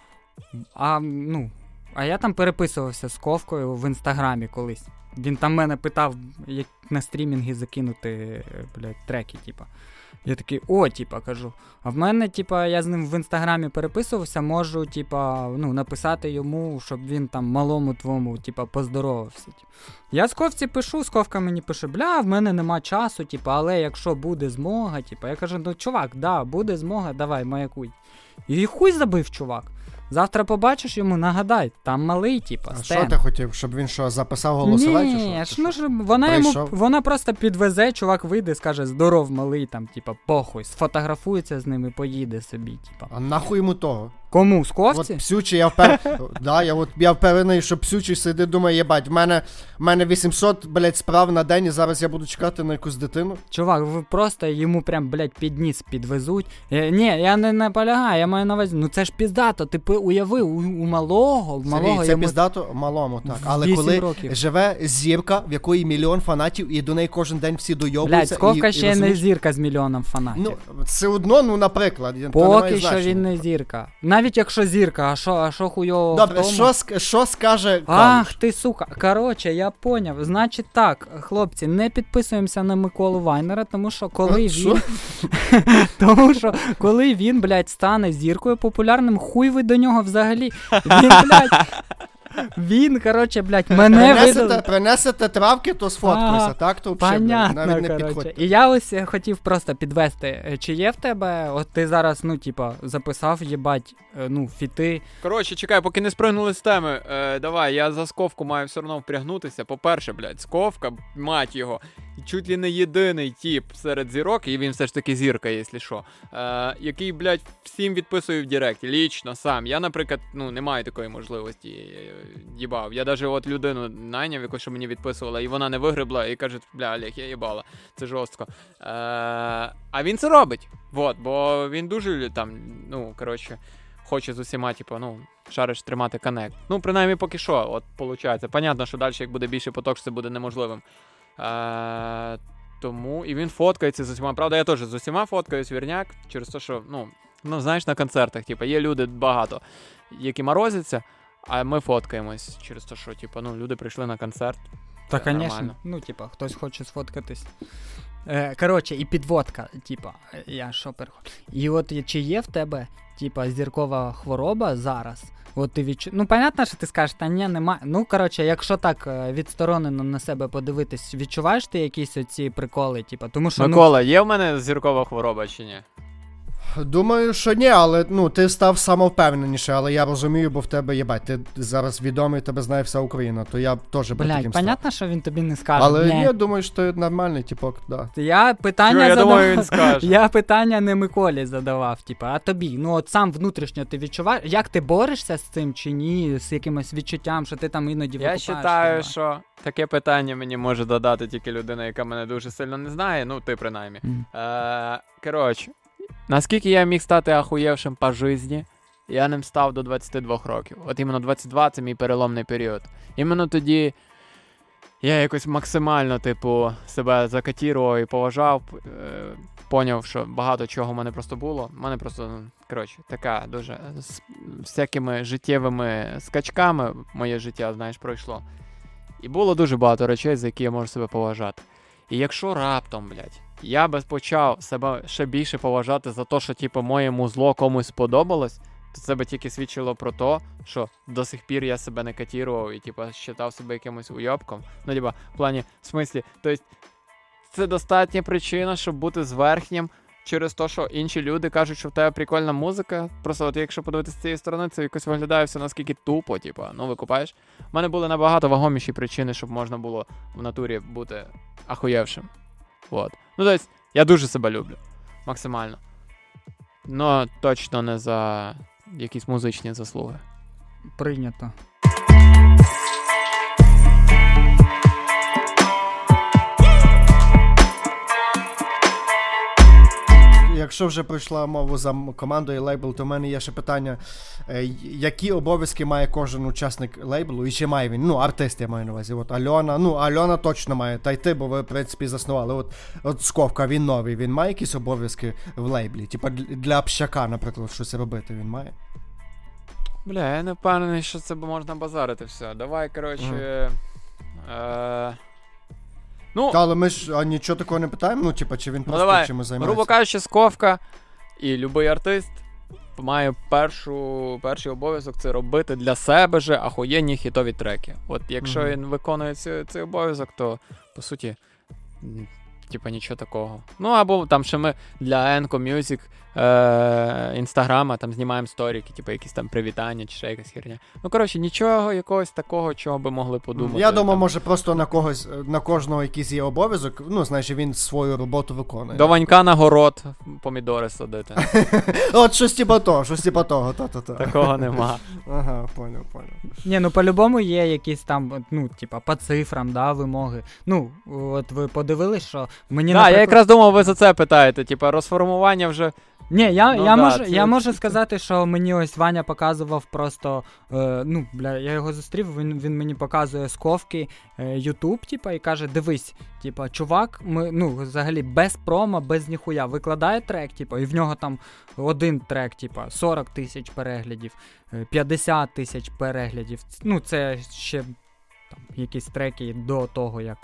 а ну, а я там переписувався з Ковкою в інстаграмі колись. Він там мене питав, як на стрімінги закинути блядь, треки, типа. Я такий, о, типа, кажу. А в мене, типа, я з ним в інстаграмі переписувався, можу, типа, ну, написати йому, щоб він там малому твому, типа, поздоровався. Я Сковці пишу, Сковка мені пише, бля, в мене нема часу, типа, але якщо буде змога, типа, я кажу, ну чувак, да, буде змога, давай, маякуй. І хуй забив, чувак. Завтра побачиш йому, нагадай, там малий, типа, А стен. що ти хотів, щоб він що, записав голосове чи Ні, що? ж, ну ж вона йому вона просто підвезе, чувак вийде, скаже здоров, малий, там, типа, похуй, сфотографується з ним і поїде собі, типа. А нахуй йому того? Кому? От Сковці? псючий, я впев... *laughs* да, я, от, я впевнений, що псючий сидить, думає, єбать, в мене, в мене 800, блядь, справ на день, і зараз я буду чекати на якусь дитину. Чувак, ви просто йому прям, блядь, під ніс підвезуть. Е, ні, я не наполягаю, я маю на увазі, ну це ж піздато, ти уяви, у, у малого, у малого Сергій, це йому... піздато малому, так. Але коли років. живе зірка, в якої мільйон фанатів, і до неї кожен день всі дойобуються. Блядь, Сковка і, ще і, не зірка з мільйоном фанатів. Ну, все одно, ну, наприклад. Поки має що він не зірка. Навіть якщо зірка, а що, а що хуйово в Добре, тому? що, ск- що скаже Ах ти сука. Коротше, я поняв. Значить так, хлопці, не підписуємося на Миколу Вайнера, тому що коли Що? він. *laughs* тому що коли він, блядь, стане зіркою популярним, хуй ви до нього взагалі. Він, блядь. Він, коротше, блядь, *laughs* мене Принесете, видали. принесете травки, то сфоткайся, так? То взагалі, Понятно, навіть не коротше. підходьте. І я ось е, хотів просто підвести, е, чи є в тебе, от ти зараз, ну, типа, записав, їбать, е, ну, фіти. Коротше, чекай, поки не спригнули з теми. Е, давай, я за сковку маю все одно впрягнутися. По-перше, блядь, сковка, мать його, чуть ли не єдиний тіп серед зірок, і він все ж таки зірка, якщо що. Е, який, блядь, всім відписує в Директі, лічно сам. Я, наприклад, ну, не маю такої можливості. е, Їбав. Я навіть от людину найняв, яку що мені відписувала, і вона не вигребла, і каже, бля, Олег, я їбала. Це жорстко. Е, а він це робить. Вот, бо він дуже там, ну, коротше хоче з усіма, типу, ну, шариш тримати connect. Ну, принаймні, поки що, от виходить. Понятно, що далі, як буде більше поток, це буде неможливим. Е, тому і він фоткається з усіма. Правда, я теж з усіма фоткаюсь, вірняк, через те, що, ну, ну, знаєш, на концертах, типу, є люди багато, які морозяться, а ми фоткаємось через те, що, типу, ну, люди прийшли на концерт. Та, звісно. Ну, типа, хтось хоче сфоткатись. Е, коротше, і підводка, типа, е, я що переходжу. І от чи є в тебе, типа, зіркова хвороба зараз? От ти відчу... Ну, понятно, що ти скажеш, та ні, нема. Ну, коротше, якщо так е, відсторонено на себе подивитись, відчуваєш ти якісь оці приколи, типу, тому що ну, Микола, є в мене зіркова хвороба чи ні? Думаю, що ні, але ну ти став самовпевненіше, але я розумію, бо в тебе єбать, ти зараз відомий, тебе знає вся Україна, то я б теж би таким став. понятно, що він тобі не скаже. Але блядь. ні, думаю, що ти нормальний типок, да. Я питання Чого, я задав... думаю, він скаже. *laughs* Я питання не Миколі задавав, типа, а тобі. Ну от сам внутрішньо ти відчуваєш, як ти борешся з цим чи ні, з якимось відчуттям, що ти там іноді Я вважаю, що таке питання мені може додати тільки людина, яка мене дуже сильно не знає, ну ти принаймні. Мгм. Е, коротше, наскільки я міг стати ахуєвшим по житті, я ним став до 22 років. От іменно 22 це мій переломний період. Іменно тоді я якось максимально, типу, себе закатірував і поважав. Е, поняв, що багато чого в мене просто було. У мене просто, ну, коротше, така дуже з всякими життєвими скачками моє життя, знаєш, пройшло. І було дуже багато речей, за які я можу себе поважати. І якщо раптом, блядь, я би почав себе ще більше поважати за те, що, типу, моєму зло комусь сподобалось, то це би тільки свідчило про те, що до сих пір я себе не катірував і, типу, вважав себе якимось уйобком. Ну, типа, в плані, в смислі, тобто, це достатня причина, щоб бути зверхнім через те, що інші люди кажуть, що в тебе прикольна музика. Просто от якщо подивитися з цієї сторони, це якось виглядає все наскільки тупо, типу, ну викупаєш. У мене були набагато вагоміші причини, щоб можна було в натурі бути ахуєвшим. От. Ну, тобто, я дуже себе люблю. Максимально. Но точно не за якісь музичні заслуги. Прийнято. Якщо вже пройшла мова за командою лейбл, то в мене є ще питання: е, які обов'язки має кожен учасник лейблу, і чи має він? Ну, артист я маю на увазі. От Альона, ну Альона точно має, та й ти, бо ви, в принципі, заснували. От, от Сковка, він новий, він має якісь обов'язки в лейблі? Типа для- общака, наприклад, щось робити він має. Бля, я не впевнений, що це можна базарити все. Давай, коротше. Е... Ну, Та, але ми ж а, нічого такого не питаємо, ну, типа, чи він Ну, просто давай, чимось займається. грубо кажучи, сковка і будь-який артист має першу, перший обов'язок це робити для себе же ахуєнні хітові треки. От якщо Мгм. він виконує цей, цей обов'язок, то по суті. Типа нічого такого. Ну або там ще ми для Enco Music е, інстаграма там знімаємо сторіки, типу якісь там привітання чи ще якась херня. Ну коротше, нічого якогось такого, чого би могли подумати. Я думав, там. може просто на когось, на кожного якийсь є обов'язок, ну, знаєш, він свою роботу виконує. До Ванька на город помідори садити. *laughs* От щось типа того, щось типа того, та-та-та. Такого нема. Ага, поняв, поняв. Ні, ну по-любому є якісь там, ну, типа, по цифрам, да, вимоги. Ну, от ви подивились, що мені Так, я якраз думав, ви за це питаєте. Типа розформування вже. Ні, я, Ну я, да, можу, це- я можу сказати, що мені ось Ваня показував просто. Е, ну, бля, я його зустрів, він, він мені показує сковки е, Ютуб, типа, і каже: дивись, типа, чувак, ми, ну, взагалі без промо, без ніхуя. Викладає трек, типа, і в нього там один трек, типа, 40 тисяч переглядів, е, 50 тисяч переглядів. Ну, це ще там, якісь треки до того, як.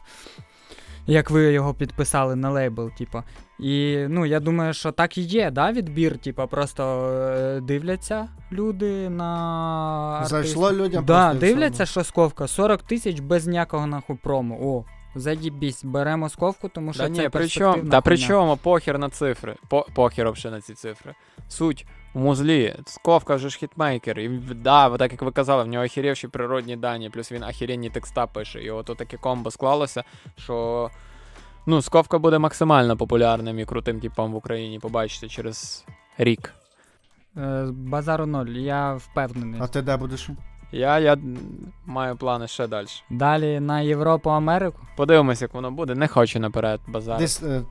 Як ви його підписали на лейбл, типа. І ну, я думаю, що так і є, да, відбір, типа, просто е, дивляться люди на. артиста. Зайшло людям Да, дивляться, що сковка 40 тисяч без ніякого нахуй промо. О, заїбісь, беремо сковку, тому що Да це ні, перспективна да при чому похер на цифри. По, похер взагалі на ці цифри. Суть у музлі. Сковка вже ж хітмейкер. І да, так як ви казали, в нього охерівші природні дані, плюс він охеренні текста пише. І от таке комбо склалося, що. Ну, Сковка буде максимально популярним і крутим типом в Україні, побачите через рік. Е, Базару ноль, я впевнений. А ти де будеш? Я, я маю плани ще далі. Далі на Європу, Америку, Подивимось, як воно буде. Не хочу наперед базар. Десь е,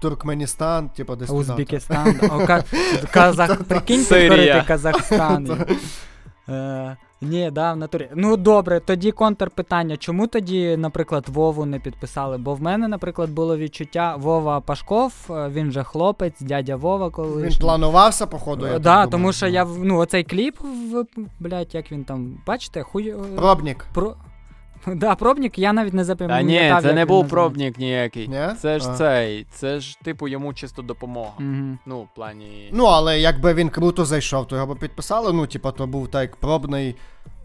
Туркменістан, типу, десь. Узбекистан, *laughs* Казах, прикиньте. Казахстан. *laughs* Е, ні, да, в натурі. Ну добре, тоді контрпитання. Чому тоді, наприклад, Вову не підписали? Бо в мене, наприклад, було відчуття Вова Пашков, е, він же хлопець, дядя Вова коли. Він планувався, походу, я Да, так Да, думаю. тому що я в- ну, оцей кліп, в, блядь, як він там, бачите, хуй. е, Пробник. Про... *laughs* Да, пробник, я навіть не Та запам'ятав. ні, як це не був пробник ніякий. Ні? Це ж А. цей, це ж типу йому чисто допомога. Мгм. Ну, в плані. Ну, але якби він круто зайшов, то його б підписали. Ну, типу, то був так пробний е,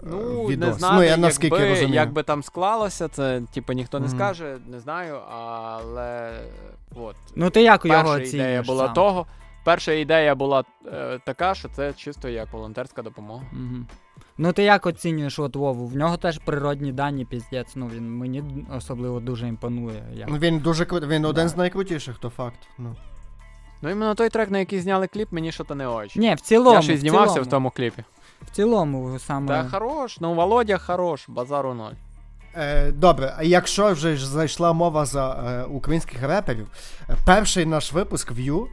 Ну, відос. не знаю, ну, я наскільки якби, розумію. як би там склалося, це типу ніхто не Мгм. скаже, не знаю, але от. Ну ти як його оцінюєш ідея була сам? того. перша ідея була е, така, що це чисто як волонтерська допомога. Угу. Ну, ти як оцінюєш от Вову? В нього теж природні дані, піздець. Ну, він мені особливо дуже імпонує. Як... Він дуже крут, він один з найкрутіших, то факт. Ну. Ну, іменно той трек, на який зняли кліп, мені що то не очі. Ні, в цілому. Я ще й в знімався цілому, в тому кліпі. В цілому саме. Та хорош, ну Володя хорош, базару ноль. Е, добре, а якщо вже зайшла мова за е, українських реперів, е, перший наш випуск View,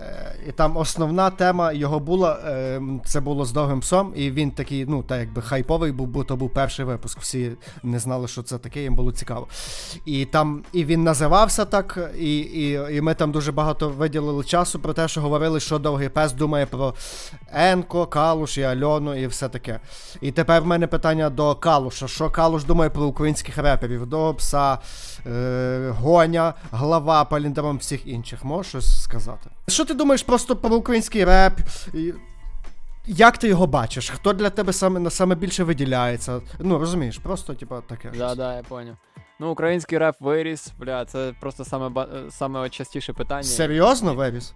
е, і там основна тема його була, е, це було з довгим псом, і він такий, ну, так якби хайповий був, бо то був перший випуск. Всі не знали, що це таке, їм було цікаво. І там і він називався так, і, і, і ми там дуже багато виділили часу про те, що говорили, що довгий пес думає про Енко, Калуш і Альону, і все таке. І тепер в мене питання до Калуша. Що Калуш думає про українських реперів? До пса, е, Гоня, глава, паліндром всіх інших. Можеш щось сказати? Що ти думаєш просто про український реп? Як ти його бачиш? Хто для тебе саме, саме більше виділяється? Ну, розумієш, просто, типа, таке. Да, щось. да, я поняв. Ну, український реп виріс, бля, це просто саме, е, саме частіше питання. Серйозно, Вебіс?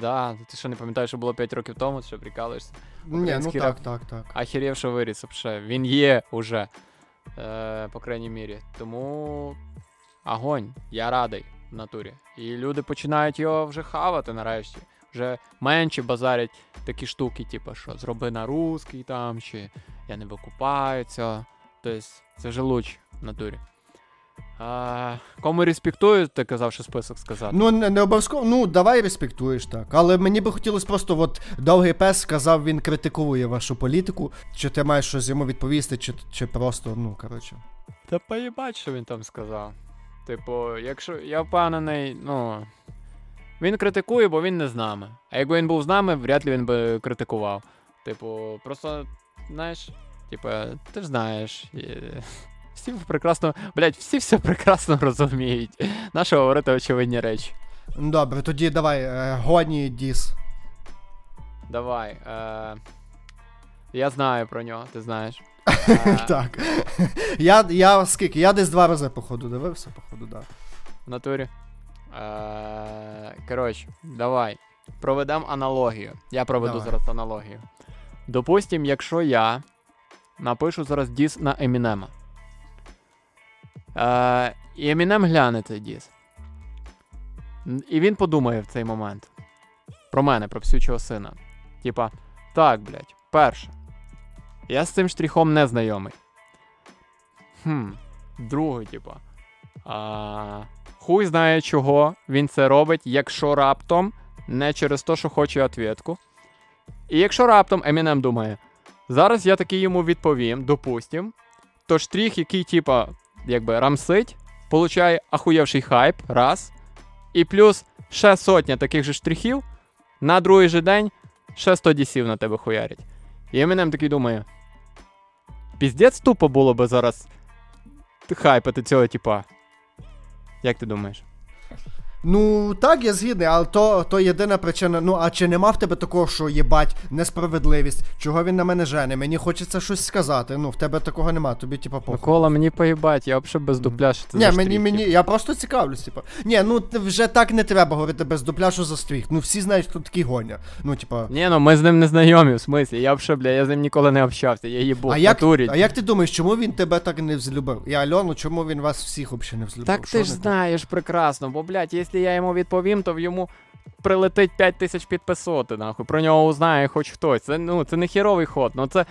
Да, ти що не пам'ятаєш, що було 5 років тому, що прикалуєшся? Ні, ну Український так, реп. так, так. Ахірєв, що виріс вообще. Він є уже, е, по крайній мірі. Тому огонь, я радий в натурі. І люди починають його вже хавати нарешті. Вже менше базарять такі штуки, типу, що зроби на русський там, чи я не викупаю цього. Тобто це вже луч в натурі. А, кому респектую, ти казав, що список сказати. Ну, не, не обов'язково, ну давай респектуєш так. Але мені би хотілося просто, от довгий пес сказав, він критикує вашу політику. Чи ти маєш щось йому відповісти, чи, чи просто, ну коротше. Та поїбать, що він там сказав. Типу, якщо я впевнений, ну. Він критикує, бо він не з нами. А якби він був з нами, вряд ли він би критикував. Типу, просто, знаєш, типу, ти ж знаєш. Всі прекрасно, блядь, всі все прекрасно розуміють. Нащо говорити очевидні речі. Добре, тоді давай, е, гоні діс. Давай. Е... Я знаю про нього, ти знаєш. *laughs* Е, Так. Я, я скільки? Я десь два рази, походу, дивився, походу, да. В натурі. Е, коротше, давай. Проведемо аналогію. Я проведу Давай. зараз аналогію. Допустим, якщо я напишу зараз діс на Емінема. І Емінем гляне цей діс. І він подумає в цей момент. Про мене, про псючого сина. Типа, так, блядь, перше. Я з цим штрихом не знайомий. Хм. Другий, типа. А, хуй знає, чого він це робить, якщо раптом не через те, що хоче ответку. І якщо раптом Емінем думає, зараз я таки йому відповім, допустим, то штрих, який, типа, якби рамсить, получає ахуєвший хайп, раз. І плюс ще сотня таких же штрихів, на другий же день ще 100 дісів на тебе хуярять. І Емінем такий думає: піздець тупо було би зараз хайпати цього типа. Як ти думаєш? Ну, так, я згідний, але то, то єдина причина. Ну, а чи нема в тебе такого, що їбать, несправедливість, чого він на мене жене? Мені хочеться щось сказати. Ну, в тебе такого нема, тобі, типа, похуй. Микола, мені поїбать, я взагалі без дупля, що це Ні, мені, мені, типу. я просто цікавлюсь, типа. Ні, ну вже так не треба говорити без дупля, що за стріх. Ну всі знають, хто такий гоня. Ну, типа. Ні, ну ми з ним не знайомі, в смислі. Я взагалі, бля, я з ним ніколи не общався. Я їбу А як, натурі. а як ти думаєш, чому він тебе так не взлюбив? І Альону, чому він вас всіх взагалі не взлюбив? Так Що ти ж знаєш прекрасно, бо, блядь, якщо я йому відповім, то в йому прилетить 5 тисяч підписоти, нахуй. Про нього узнає хоч хтось. Це, ну, це не хіровий ход, ну це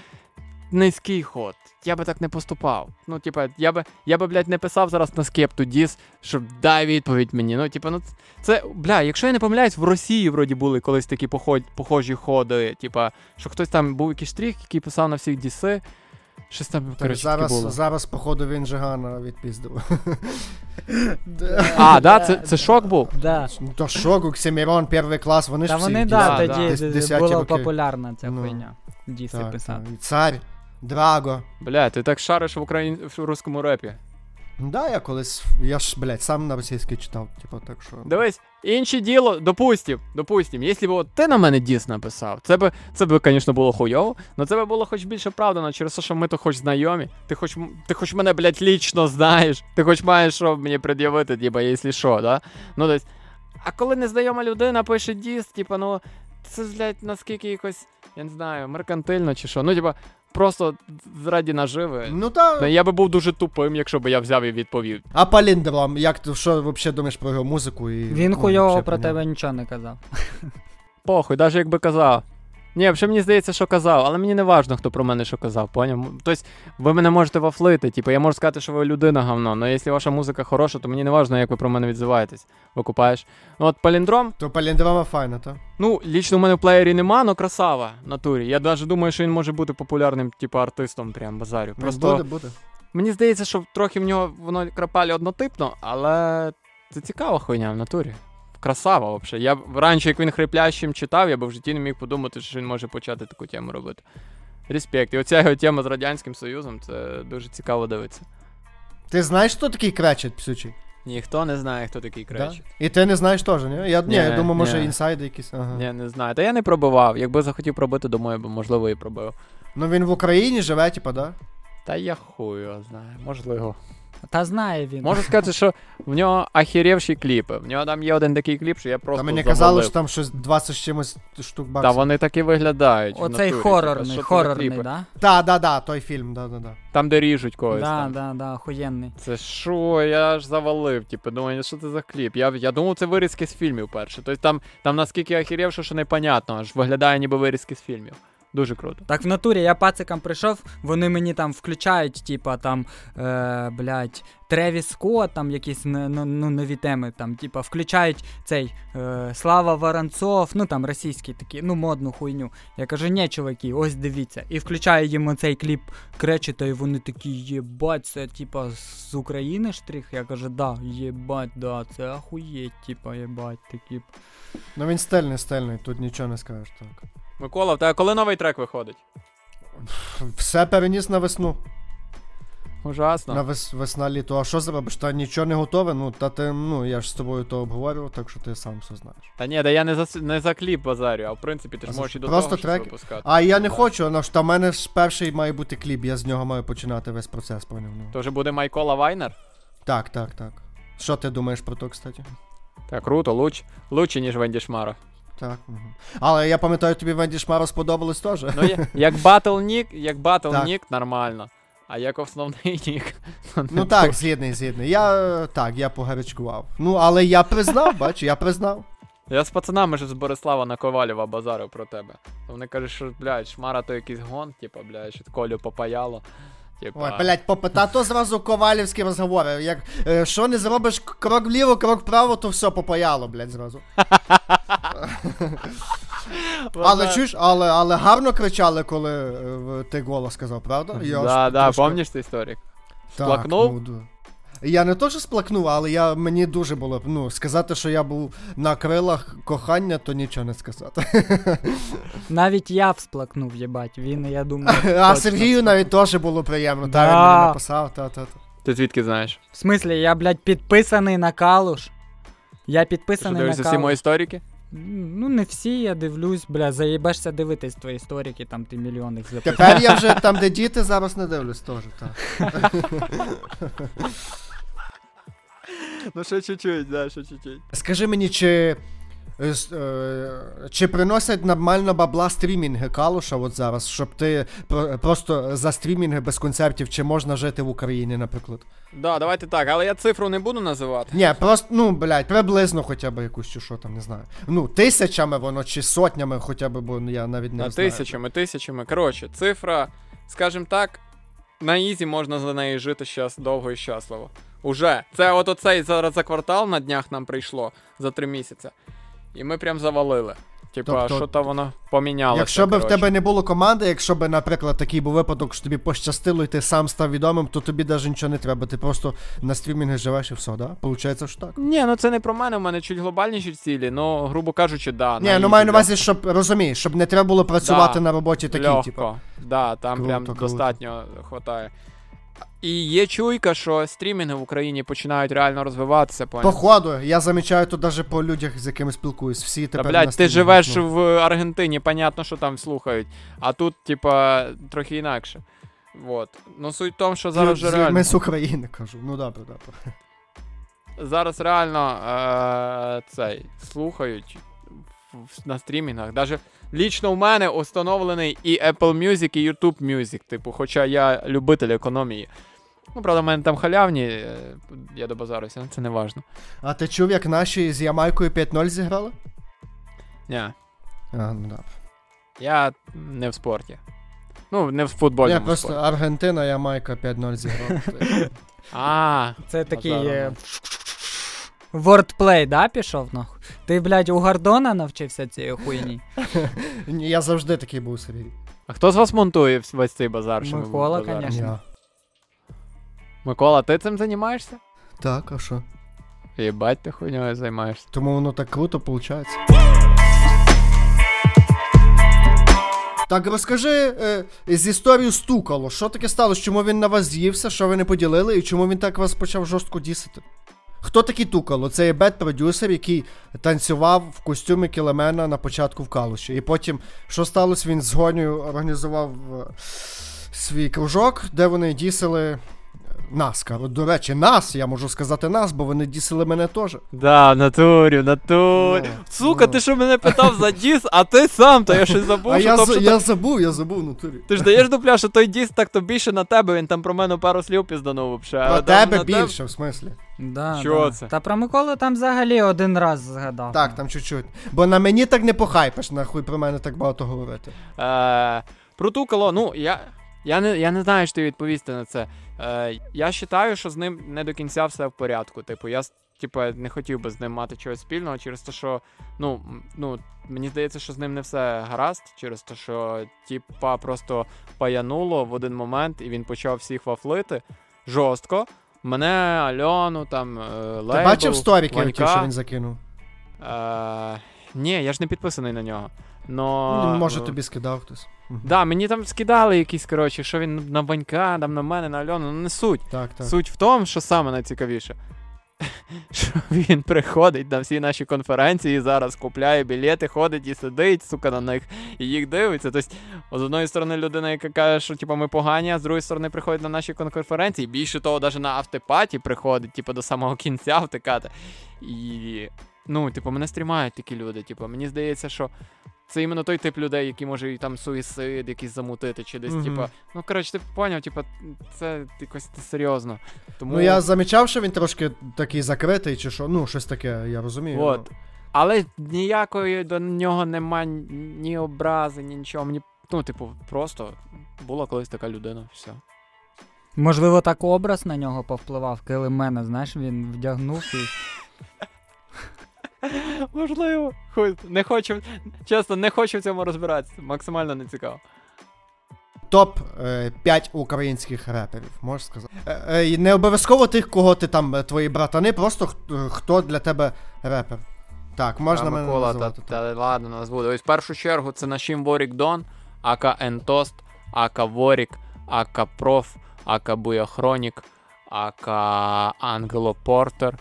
низький ход. Я би так не поступав. Ну, типа, я би, я би, блядь, не писав зараз на скепту діс, щоб дай відповідь мені. Ну, типа, ну це, бля, якщо я не помиляюсь, в Росії вроді були колись такі похожі ходи. Типа, що хтось там був якийсь штрих, який писав на всіх діси. Щось там, Так, коротше, зараз, було. зараз, походу, він Жигана відпіздив. А, да, це, це шок був? Да. Ну, то шок, Оксимірон, перший клас, вони ж Та всі вони, да, тоді була популярна ця Ну, хуйня. Діси писати. Цар, Драго. Бля, ти так шариш в українському репі. Да, я колись, я ж, блядь, сам на російській читав, типу, так що. Дивись, інше діло, допустим, допустим, якщо б от ти на мене діс написав, це би, це би, звісно, було хуйово, але це би було хоч більше правдано через те, що ми то хоч знайомі. Ти хоч, ти хоч мене, блядь, лічно знаєш, ти хоч маєш що мені пред'явити, типа, якщо що, да? Ну, десь. А коли незнайома людина пише діс, типа, ну, це, блядь, наскільки якось, я не знаю, меркантильно чи що. Ну, типа, просто зраді наживи. Ну та. Я би був дуже тупим, якщо б я взяв і відповів. А паліндром, як ти що взагалі думаєш про його музику? І, Він ну, хуйово про тебе нічого не казав. Похуй, навіть якби казав. Ні, взагалі мені здається, що казав, але мені не важно, хто про мене що казав, поняв? Тобто, ви мене можете вафлити, типу, я можу сказати, що ви людина говно, але якщо ваша музика хороша, то мені не важно, як ви про мене відзиваєтесь. Викупаєш. Ну от паліндром, То паліндрома файна, та? ну, лічно в мене в плеєрі нема, але красава в натурі. Я навіть думаю, що він може бути популярним, типу, артистом, прям базарю. Просто Буде, буде. мені здається, що трохи в нього воно крапалі однотипно, але це цікава хуйня в натурі. Красава, взагалі. Я б раніше, як він хриплящим читав, я б в житті не міг подумати, що він може почати таку тему робити. Респект. І оця його тема з Радянським Союзом, це дуже цікаво дивитися. Ти знаєш, хто такий кречет псючий? Ніхто не знає, хто такий кречет. Да? І ти не знаєш теж, ні? Я, ні, Ні, я думаю, може ні. інсайди якісь. Ага. Ні, не знаю. Та я не пробивав. Якби захотів пробити, думаю, можливо, і пробив. Ну він в Україні живе, типа, да? Та я його знаю, можливо. Та знає він. Можу сказати, що в нього ахірєвші кліпи. В нього там є один такий кліп, що я просто. Та мені завалив. казали, що там щось 20 з чимось штук Та вони так і виглядають. в Оцей натурі, хорорний, що це за хорорний, кліпи? да? Та, да, да, той фільм, да, да, да. Там, де ріжуть когось. Да, там. да, да, охуєнний. Це що, я ж завалив, типу, думаю, що це за кліп? Я, я думав, це вирізки з фільмів перше. Тобто там, там наскільки охерівши, що непонятно, аж виглядає ніби вирізки з фільмів. Дуже круто. Так в натурі я пацикам прийшов, вони мені там включають, типа там, е, блядь, Тревіс Скотт, там якісь ну, нові теми, там, типа, включають цей е, Слава Воронцов, ну там російський такий, ну модну хуйню. Я кажу, ні, чуваки, ось дивіться. І включаю їм оцей кліп Кречета, і вони такі, єбать, це типа з України штрих. Я кажу, да, єбать, да, це ахуєть, типа, єбать, такі. Ну він стильний, стильний, тут нічого не скажеш так. Микола, в тебе коли новий трек виходить? Все переніс на весну. Ужасно. На вес, весна літо. А що зробиш? Та нічого не готове. Ну, та ти, ну, я ж з тобою то обговорював, так що ти сам все знаєш. Та ні, да я не за, не за кліп базарю, а в принципі ти ж за можеш і до Просто того щось випускати. А я не хочу, ну ж та в мене ж перший має бути кліп, я з нього маю починати весь процес, поняв. Ну. То вже буде Майкола Вайнер? Так, так, так. Що ти думаєш про то, кстати? Так, круто, луч. Лучше, ніж Венді Шмаро. Так. Угу. Але я пам'ятаю, тобі Венді Шмаро сподобалось теж. Ну, я- як батл нік, як батл нік, нормально. А як основний *laughs* нік. Ну так, згідний, згідний. Я так, я погарячкував. Ну, але я признав, *laughs* бачу, я признав. Я з пацанами ж з Борислава на Ковалєва базарив про тебе. Вони кажуть, що, блядь, шмара то якийсь гон, типа, блядь, що Колю попаяло. Типа, Ой, блядь, попита, то зразу ковалівські розговори. Як е, що не зробиш крок вліво, крок вправо, то все попаяло, блядь, зразу. *laughs* Але чуєш, але, але гарно кричали, коли е, ти голос сказав, правда? Я Да, аж да, трошки- помніш цей історик? Так, Сплакнув? Ну, да. Я не то, що сплакнув, але я, мені дуже було. Ну, сказати, що я був на крилах кохання, то нічого не сказати. *laughs* Навіть я всплакнув, єбать. Він, я думаю. *laughs* А Сергію навіть теж було приємно. Та він мені написав, та, та, та. Ти звідки знаєш? В смислі, я, блядь, підписаний на калуш. Я підписаний на дивишся всі мої історики? Ну, не всі, я дивлюсь, бля, заїбешся дивитись твої історики, там ти мільйон їх записав. Тепер я вже там, де діти, зараз не дивлюсь теж. Так. *laughs* Ну ще чуть-чуть, да, ще чуть-чуть. Скажи мені, чи. е, е, Чи приносять нормально бабла стрімінги Калуша от зараз, щоб ти просто за стрімінги без концертів, чи можна жити в Україні, наприклад? Да, давайте так, але я цифру не буду називати. Ні, просто, ну, блядь, приблизно хоча б якусь чи що там, не знаю. Ну, тисячами воно чи сотнями хоча б, бо я навіть не На знаю. тисячами, тисячами. Коротше, цифра, скажімо так, на easy можна за неї жити щас довго і щасливо. Уже. Це от оцей зараз за квартал на днях нам прийшло за три місяці. І ми прям завалили. Типа, Тобто- що то воно помінялося. Якщо б в тебе не було команди, якщо б, наприклад, такий був випадок, що тобі пощастило і ти сам став відомим, то тобі навіть нічого не треба. Ти просто на стрімінги живеш і все, да? Получається, що так. Ні, ну це не про мене, у мене чуть глобальніші цілі, ну, грубо кажучи, да. Ні, ну маю на увазі, щоб розумієш, щоб не треба було працювати Да. на роботі такій, типу. Да, там Круто, прям круто. достатньо хватає. І є чуйка, що стрімінги в Україні починають реально розвиватися, поняв? Походу, я замічаю то навіть по людях, з якими спілкуюсь. Всі Та, тепер. на блядь, ти живеш ну. в Аргентині, понятно, що там слухають. А тут, типа, трохи інакше. Вот. Ну суть в тому, що зараз вже реально. Ми з України кажу. Ну добре, добре. зараз реально е, цей слухають на стрімінгах. Даже лічно у мене установлений і Apple Music, і YouTube Music. Типу, хоча я любитель економії. Ну, правда, в мене там халявні, е, я добазаруся, але це не важно. А ти чув, як наші з Ямайкою 5-0 зіграли? Ні, А, ну да. я не в спорті. Ну, не в футбольному Ні, просто спорті. Аргентина, Ямайка 5-0 зіграла. *laughs* А, Це такий Е, да, пішов нахуй? Ти, блядь, у Гордона навчився цієї хуйні? *laughs* Ні, я завжди такий був Сергій. а хто з вас монтує весь цей базар? що ми Микола, базаримо? конечно. Микола, ти цим займаєшся? Так, а що? Єбать, ти хуйньою займаєшся. Тому воно так круто виходить. Так, розкажи е, з історією стукало. Що таке сталося? Чому він на вас з'ївся, що ви не поділили, і чому він так вас почав жорстко дісити? Хто такий тукало? Це є бет-продюсер, який танцював в костюмі кілемена на початку в Калуші. І потім, що сталося, він з Гонею організував е, свій кружок, де вони дісили нас. кажу. До речі, нас, я можу сказати нас, бо вони дісили мене теж. Да, в натурі, натурі. Ну, Сука, ну. ти що мене питав за діс, а ти сам, то я щось забув. А що я, то, за- що я так- забув, я забув натурі. Ти ж даєш дупля, що той діс так то більше на тебе, він там про мене пару слів пізданув взагалі. Про тебе більше, в смислі. Да, Що да. це? Та про Миколу там взагалі один раз згадав. Так, там чуть-чуть. Бо на мені так не похайпиш, нахуй про мене так багато говорити. Е, про Тукало, ну, я, я, не, я не знаю, що відповісти на це. Е, я вважаю, що з ним не до кінця все в порядку. Типу, я типу, не хотів би з ним мати чогось спільного через те, що ну, ну, мені здається, що з ним не все гаразд, через те, що типа просто паянуло в один момент, і він почав всіх вафлити жорстко. Мене, Альону, там, е, Лейбл, Ти бачив сторіки, ті, що він закинув? Е, ні, я ж не підписаний на нього. Но, Ну, Може тобі скидав хтось. Мгм. Да, мені там скидали якісь, коротше, що він на Ванька, там на мене, на Альону. Ну не суть. Так, так. Суть в тому, що саме найцікавіше. *laughs* Що він приходить на всі наші конференції зараз, купляє білети, ходить і сидить, сука, на них і їх дивиться. Тобто, з одної сторони, людина, яка каже, що типу, ми погані, а з другої сторони приходить на наші конференції. Більше того, навіть на автопаті приходить, типу, до самого кінця втикати. І. Ну, типу, мене стрімають такі люди. Типу, мені здається, що це іменно той тип людей, які може і там суїцид якийсь замутити, чи десь, Мгм. типу, ну коротше, ти поняв, типу, це якось серйозно. Тому Ну я замічав, що він трошки такий закритий, чи що. Ну, щось таке, я розумію. От. Але ніякої до нього нема ні образи, ні нічого. Мені, ну, типу, просто була колись така людина, все. Можливо, так образ на нього повпливав, коли мене, знаєш, він вдягнув і. *laughs* Можливо. Хуй, не хочу, чесно, не хочу в цьому розбиратися. Максимально не цікаво. Топ е, 5 українських реперів, можеш сказати. Е, е, і не обов'язково тих, кого ти там, е, твої братани, просто хто для тебе репер. Так, можна мене Микола, називати. та, та, ладно, нас буде. Ось в першу чергу це нашим Ворік Дон, Ака Ентост, Ака Ворік, Ака Проф, Ака Буяхронік, Ака Ангело Портер,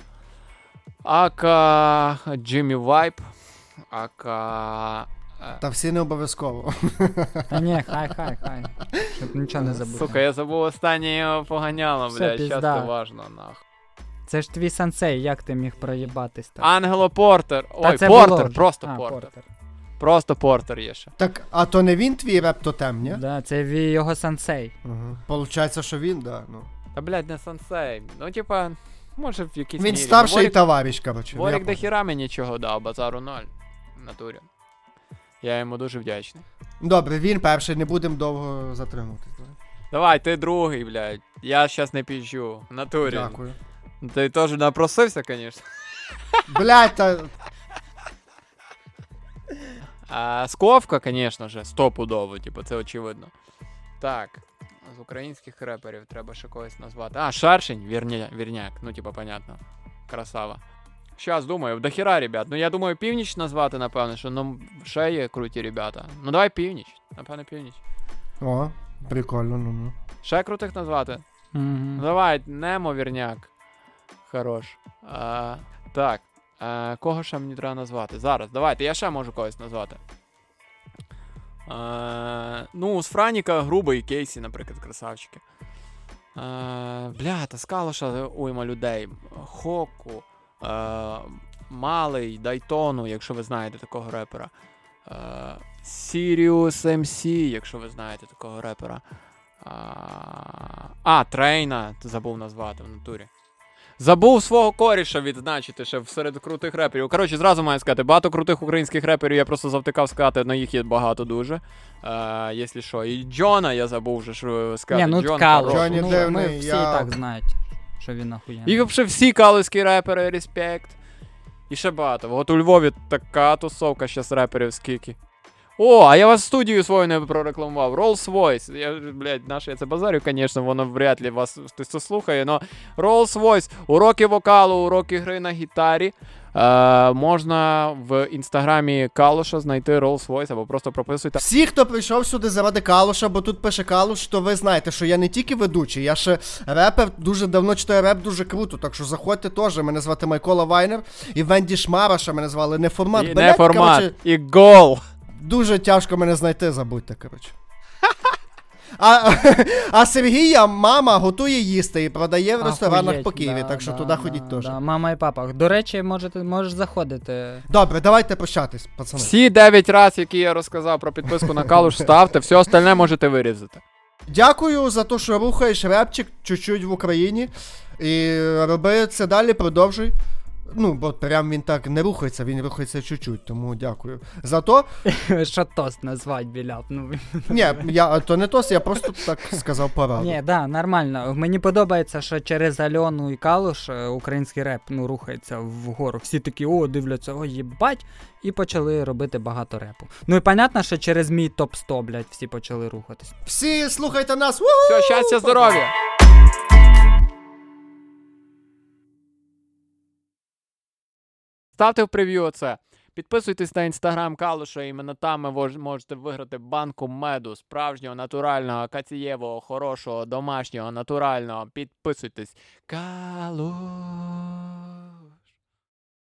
Ака Джиммі Вайп, Ака. е, Та всі не обов'язково. Та ні, хай, хай, хай. Щоб нічого не забути. Сука, я забув останнє його поганяло, блядь, щас це важно, нахуй. Це ж твій сенсей, як ти міг проїбатись так? Ангело Портер. Та Ой, це Портер, було просто А, Портер. Просто Портер є ще. Так, а то не він твій реп тотем, ні? Да, це його сенсей. Угу. Получається, що він, да. Ну. Та, блядь, не сенсей. Ну, типа, може в якійсь Він мірі. старший Ворік, товариш, коротше. Ворік я до хіра мені чого дав, базару ноль. В натурі. Я йому дуже вдячний. Добре, він перший, не будемо довго затримуватись. давай. Ти другий, блядь. Я щас не піжджу. В натурі. Дякую. Ти теж напросився, звісно. Блять, та. А, Сковка, звісно ж, стопудово, типу, це очевидно. Так. З українських реперів треба ще когось назвати. А, Шаршень, вірня, вірняк. Ну, типа, понятно. Красава. Щас думаю, до хіра, ребят. Ну я думаю, північ назвати, напевно, що ну ще є круті ребята. Ну давай північ. Напевно, північ. О, прикольно, ну ну. Ще крутих назвати. Ну, Угу. Давай, Немо Вірняк. Хорош. А, так. А, кого ще мені треба назвати? Зараз, давайте, я ще можу когось назвати. А, ну, з Франіка грубий Кейсі, наприклад, красавчики. бля, та з Калуша уйма людей. Хоку, е, Малий, Дайтону, якщо ви знаєте такого репера. Е, Sirius MC, якщо ви знаєте такого репера. А, а, Трейна, забув назвати в натурі. Забув свого коріша відзначити ще серед крутих реперів. Коротше, зразу маю сказати, багато крутих українських реперів я просто завтикав сказати, на їх є багато дуже. Е, якщо що. І Джона я забув вже що сказати. Ні, ну Джон Калуш, хороший. Ну, дивний, ми всі я- і так знають, що він охуєнний. І взагалі всі калузькі репери, респект. І ще багато. От у Львові така тусовка зараз реперів скільки. О, а я вас студію свою не прорекламував. Rolls Voice. Я, блядь, наше я це базарю, звісно, воно вряд ли вас хтось це слухає, но Rolls Voice, уроки вокалу, уроки гри на гітарі. Е, можна в інстаграмі Калуша знайти Rolls Voice або просто прописуйте. Всі, хто прийшов сюди заради Калуша, бо тут пише Калуш, то ви знаєте, що я не тільки ведучий, я ще репер, дуже давно читаю реп, дуже круто. Так що заходьте теж. Мене звати Микола Вайнер і Венді Шмараша мене звали не формат. І не формат, коротше, і гол. Дуже тяжко мене знайти, забудьте, коротше. А, а Сергія мама готує їсти і продає в ресторанах Ахуєть, по Києві, да, так що да, туди да, ходіть теж. Да, мама і папа. До речі, можете, можеш заходити. Добре, давайте прощатись, пацани. Всі 9 разів, які я розказав про підписку на Калуш, ставте, все остальне можете вирізати. Дякую за те, що рухаєш репчик чуть-чуть в Україні. І роби це далі, продовжуй. Ну, бо прям він так не рухається, він рухається чуть-чуть, тому дякую. За то, *laughs* Що тост назвать біляп. Ну, ні, я то не тос, я просто так сказав пораду. Ні, да, нормально. Мені подобається, що через Альону і Калуш е, український реп ну, рухається вгору. Всі такі, о, дивляться, о, їбать, і почали робити багато репу. Ну і понятно, що через мій топ 100, блядь, всі почали рухатись. Всі слухайте нас. Все, щастя, здоров'я! Ставте в прев'ю це. Підписуйтесь на інстаграм Калуша, іменно там ви можете виграти банку меду, справжнього, натурального, кацієвого, хорошого, домашнього, натурального. Підписуйтесь. Калуш.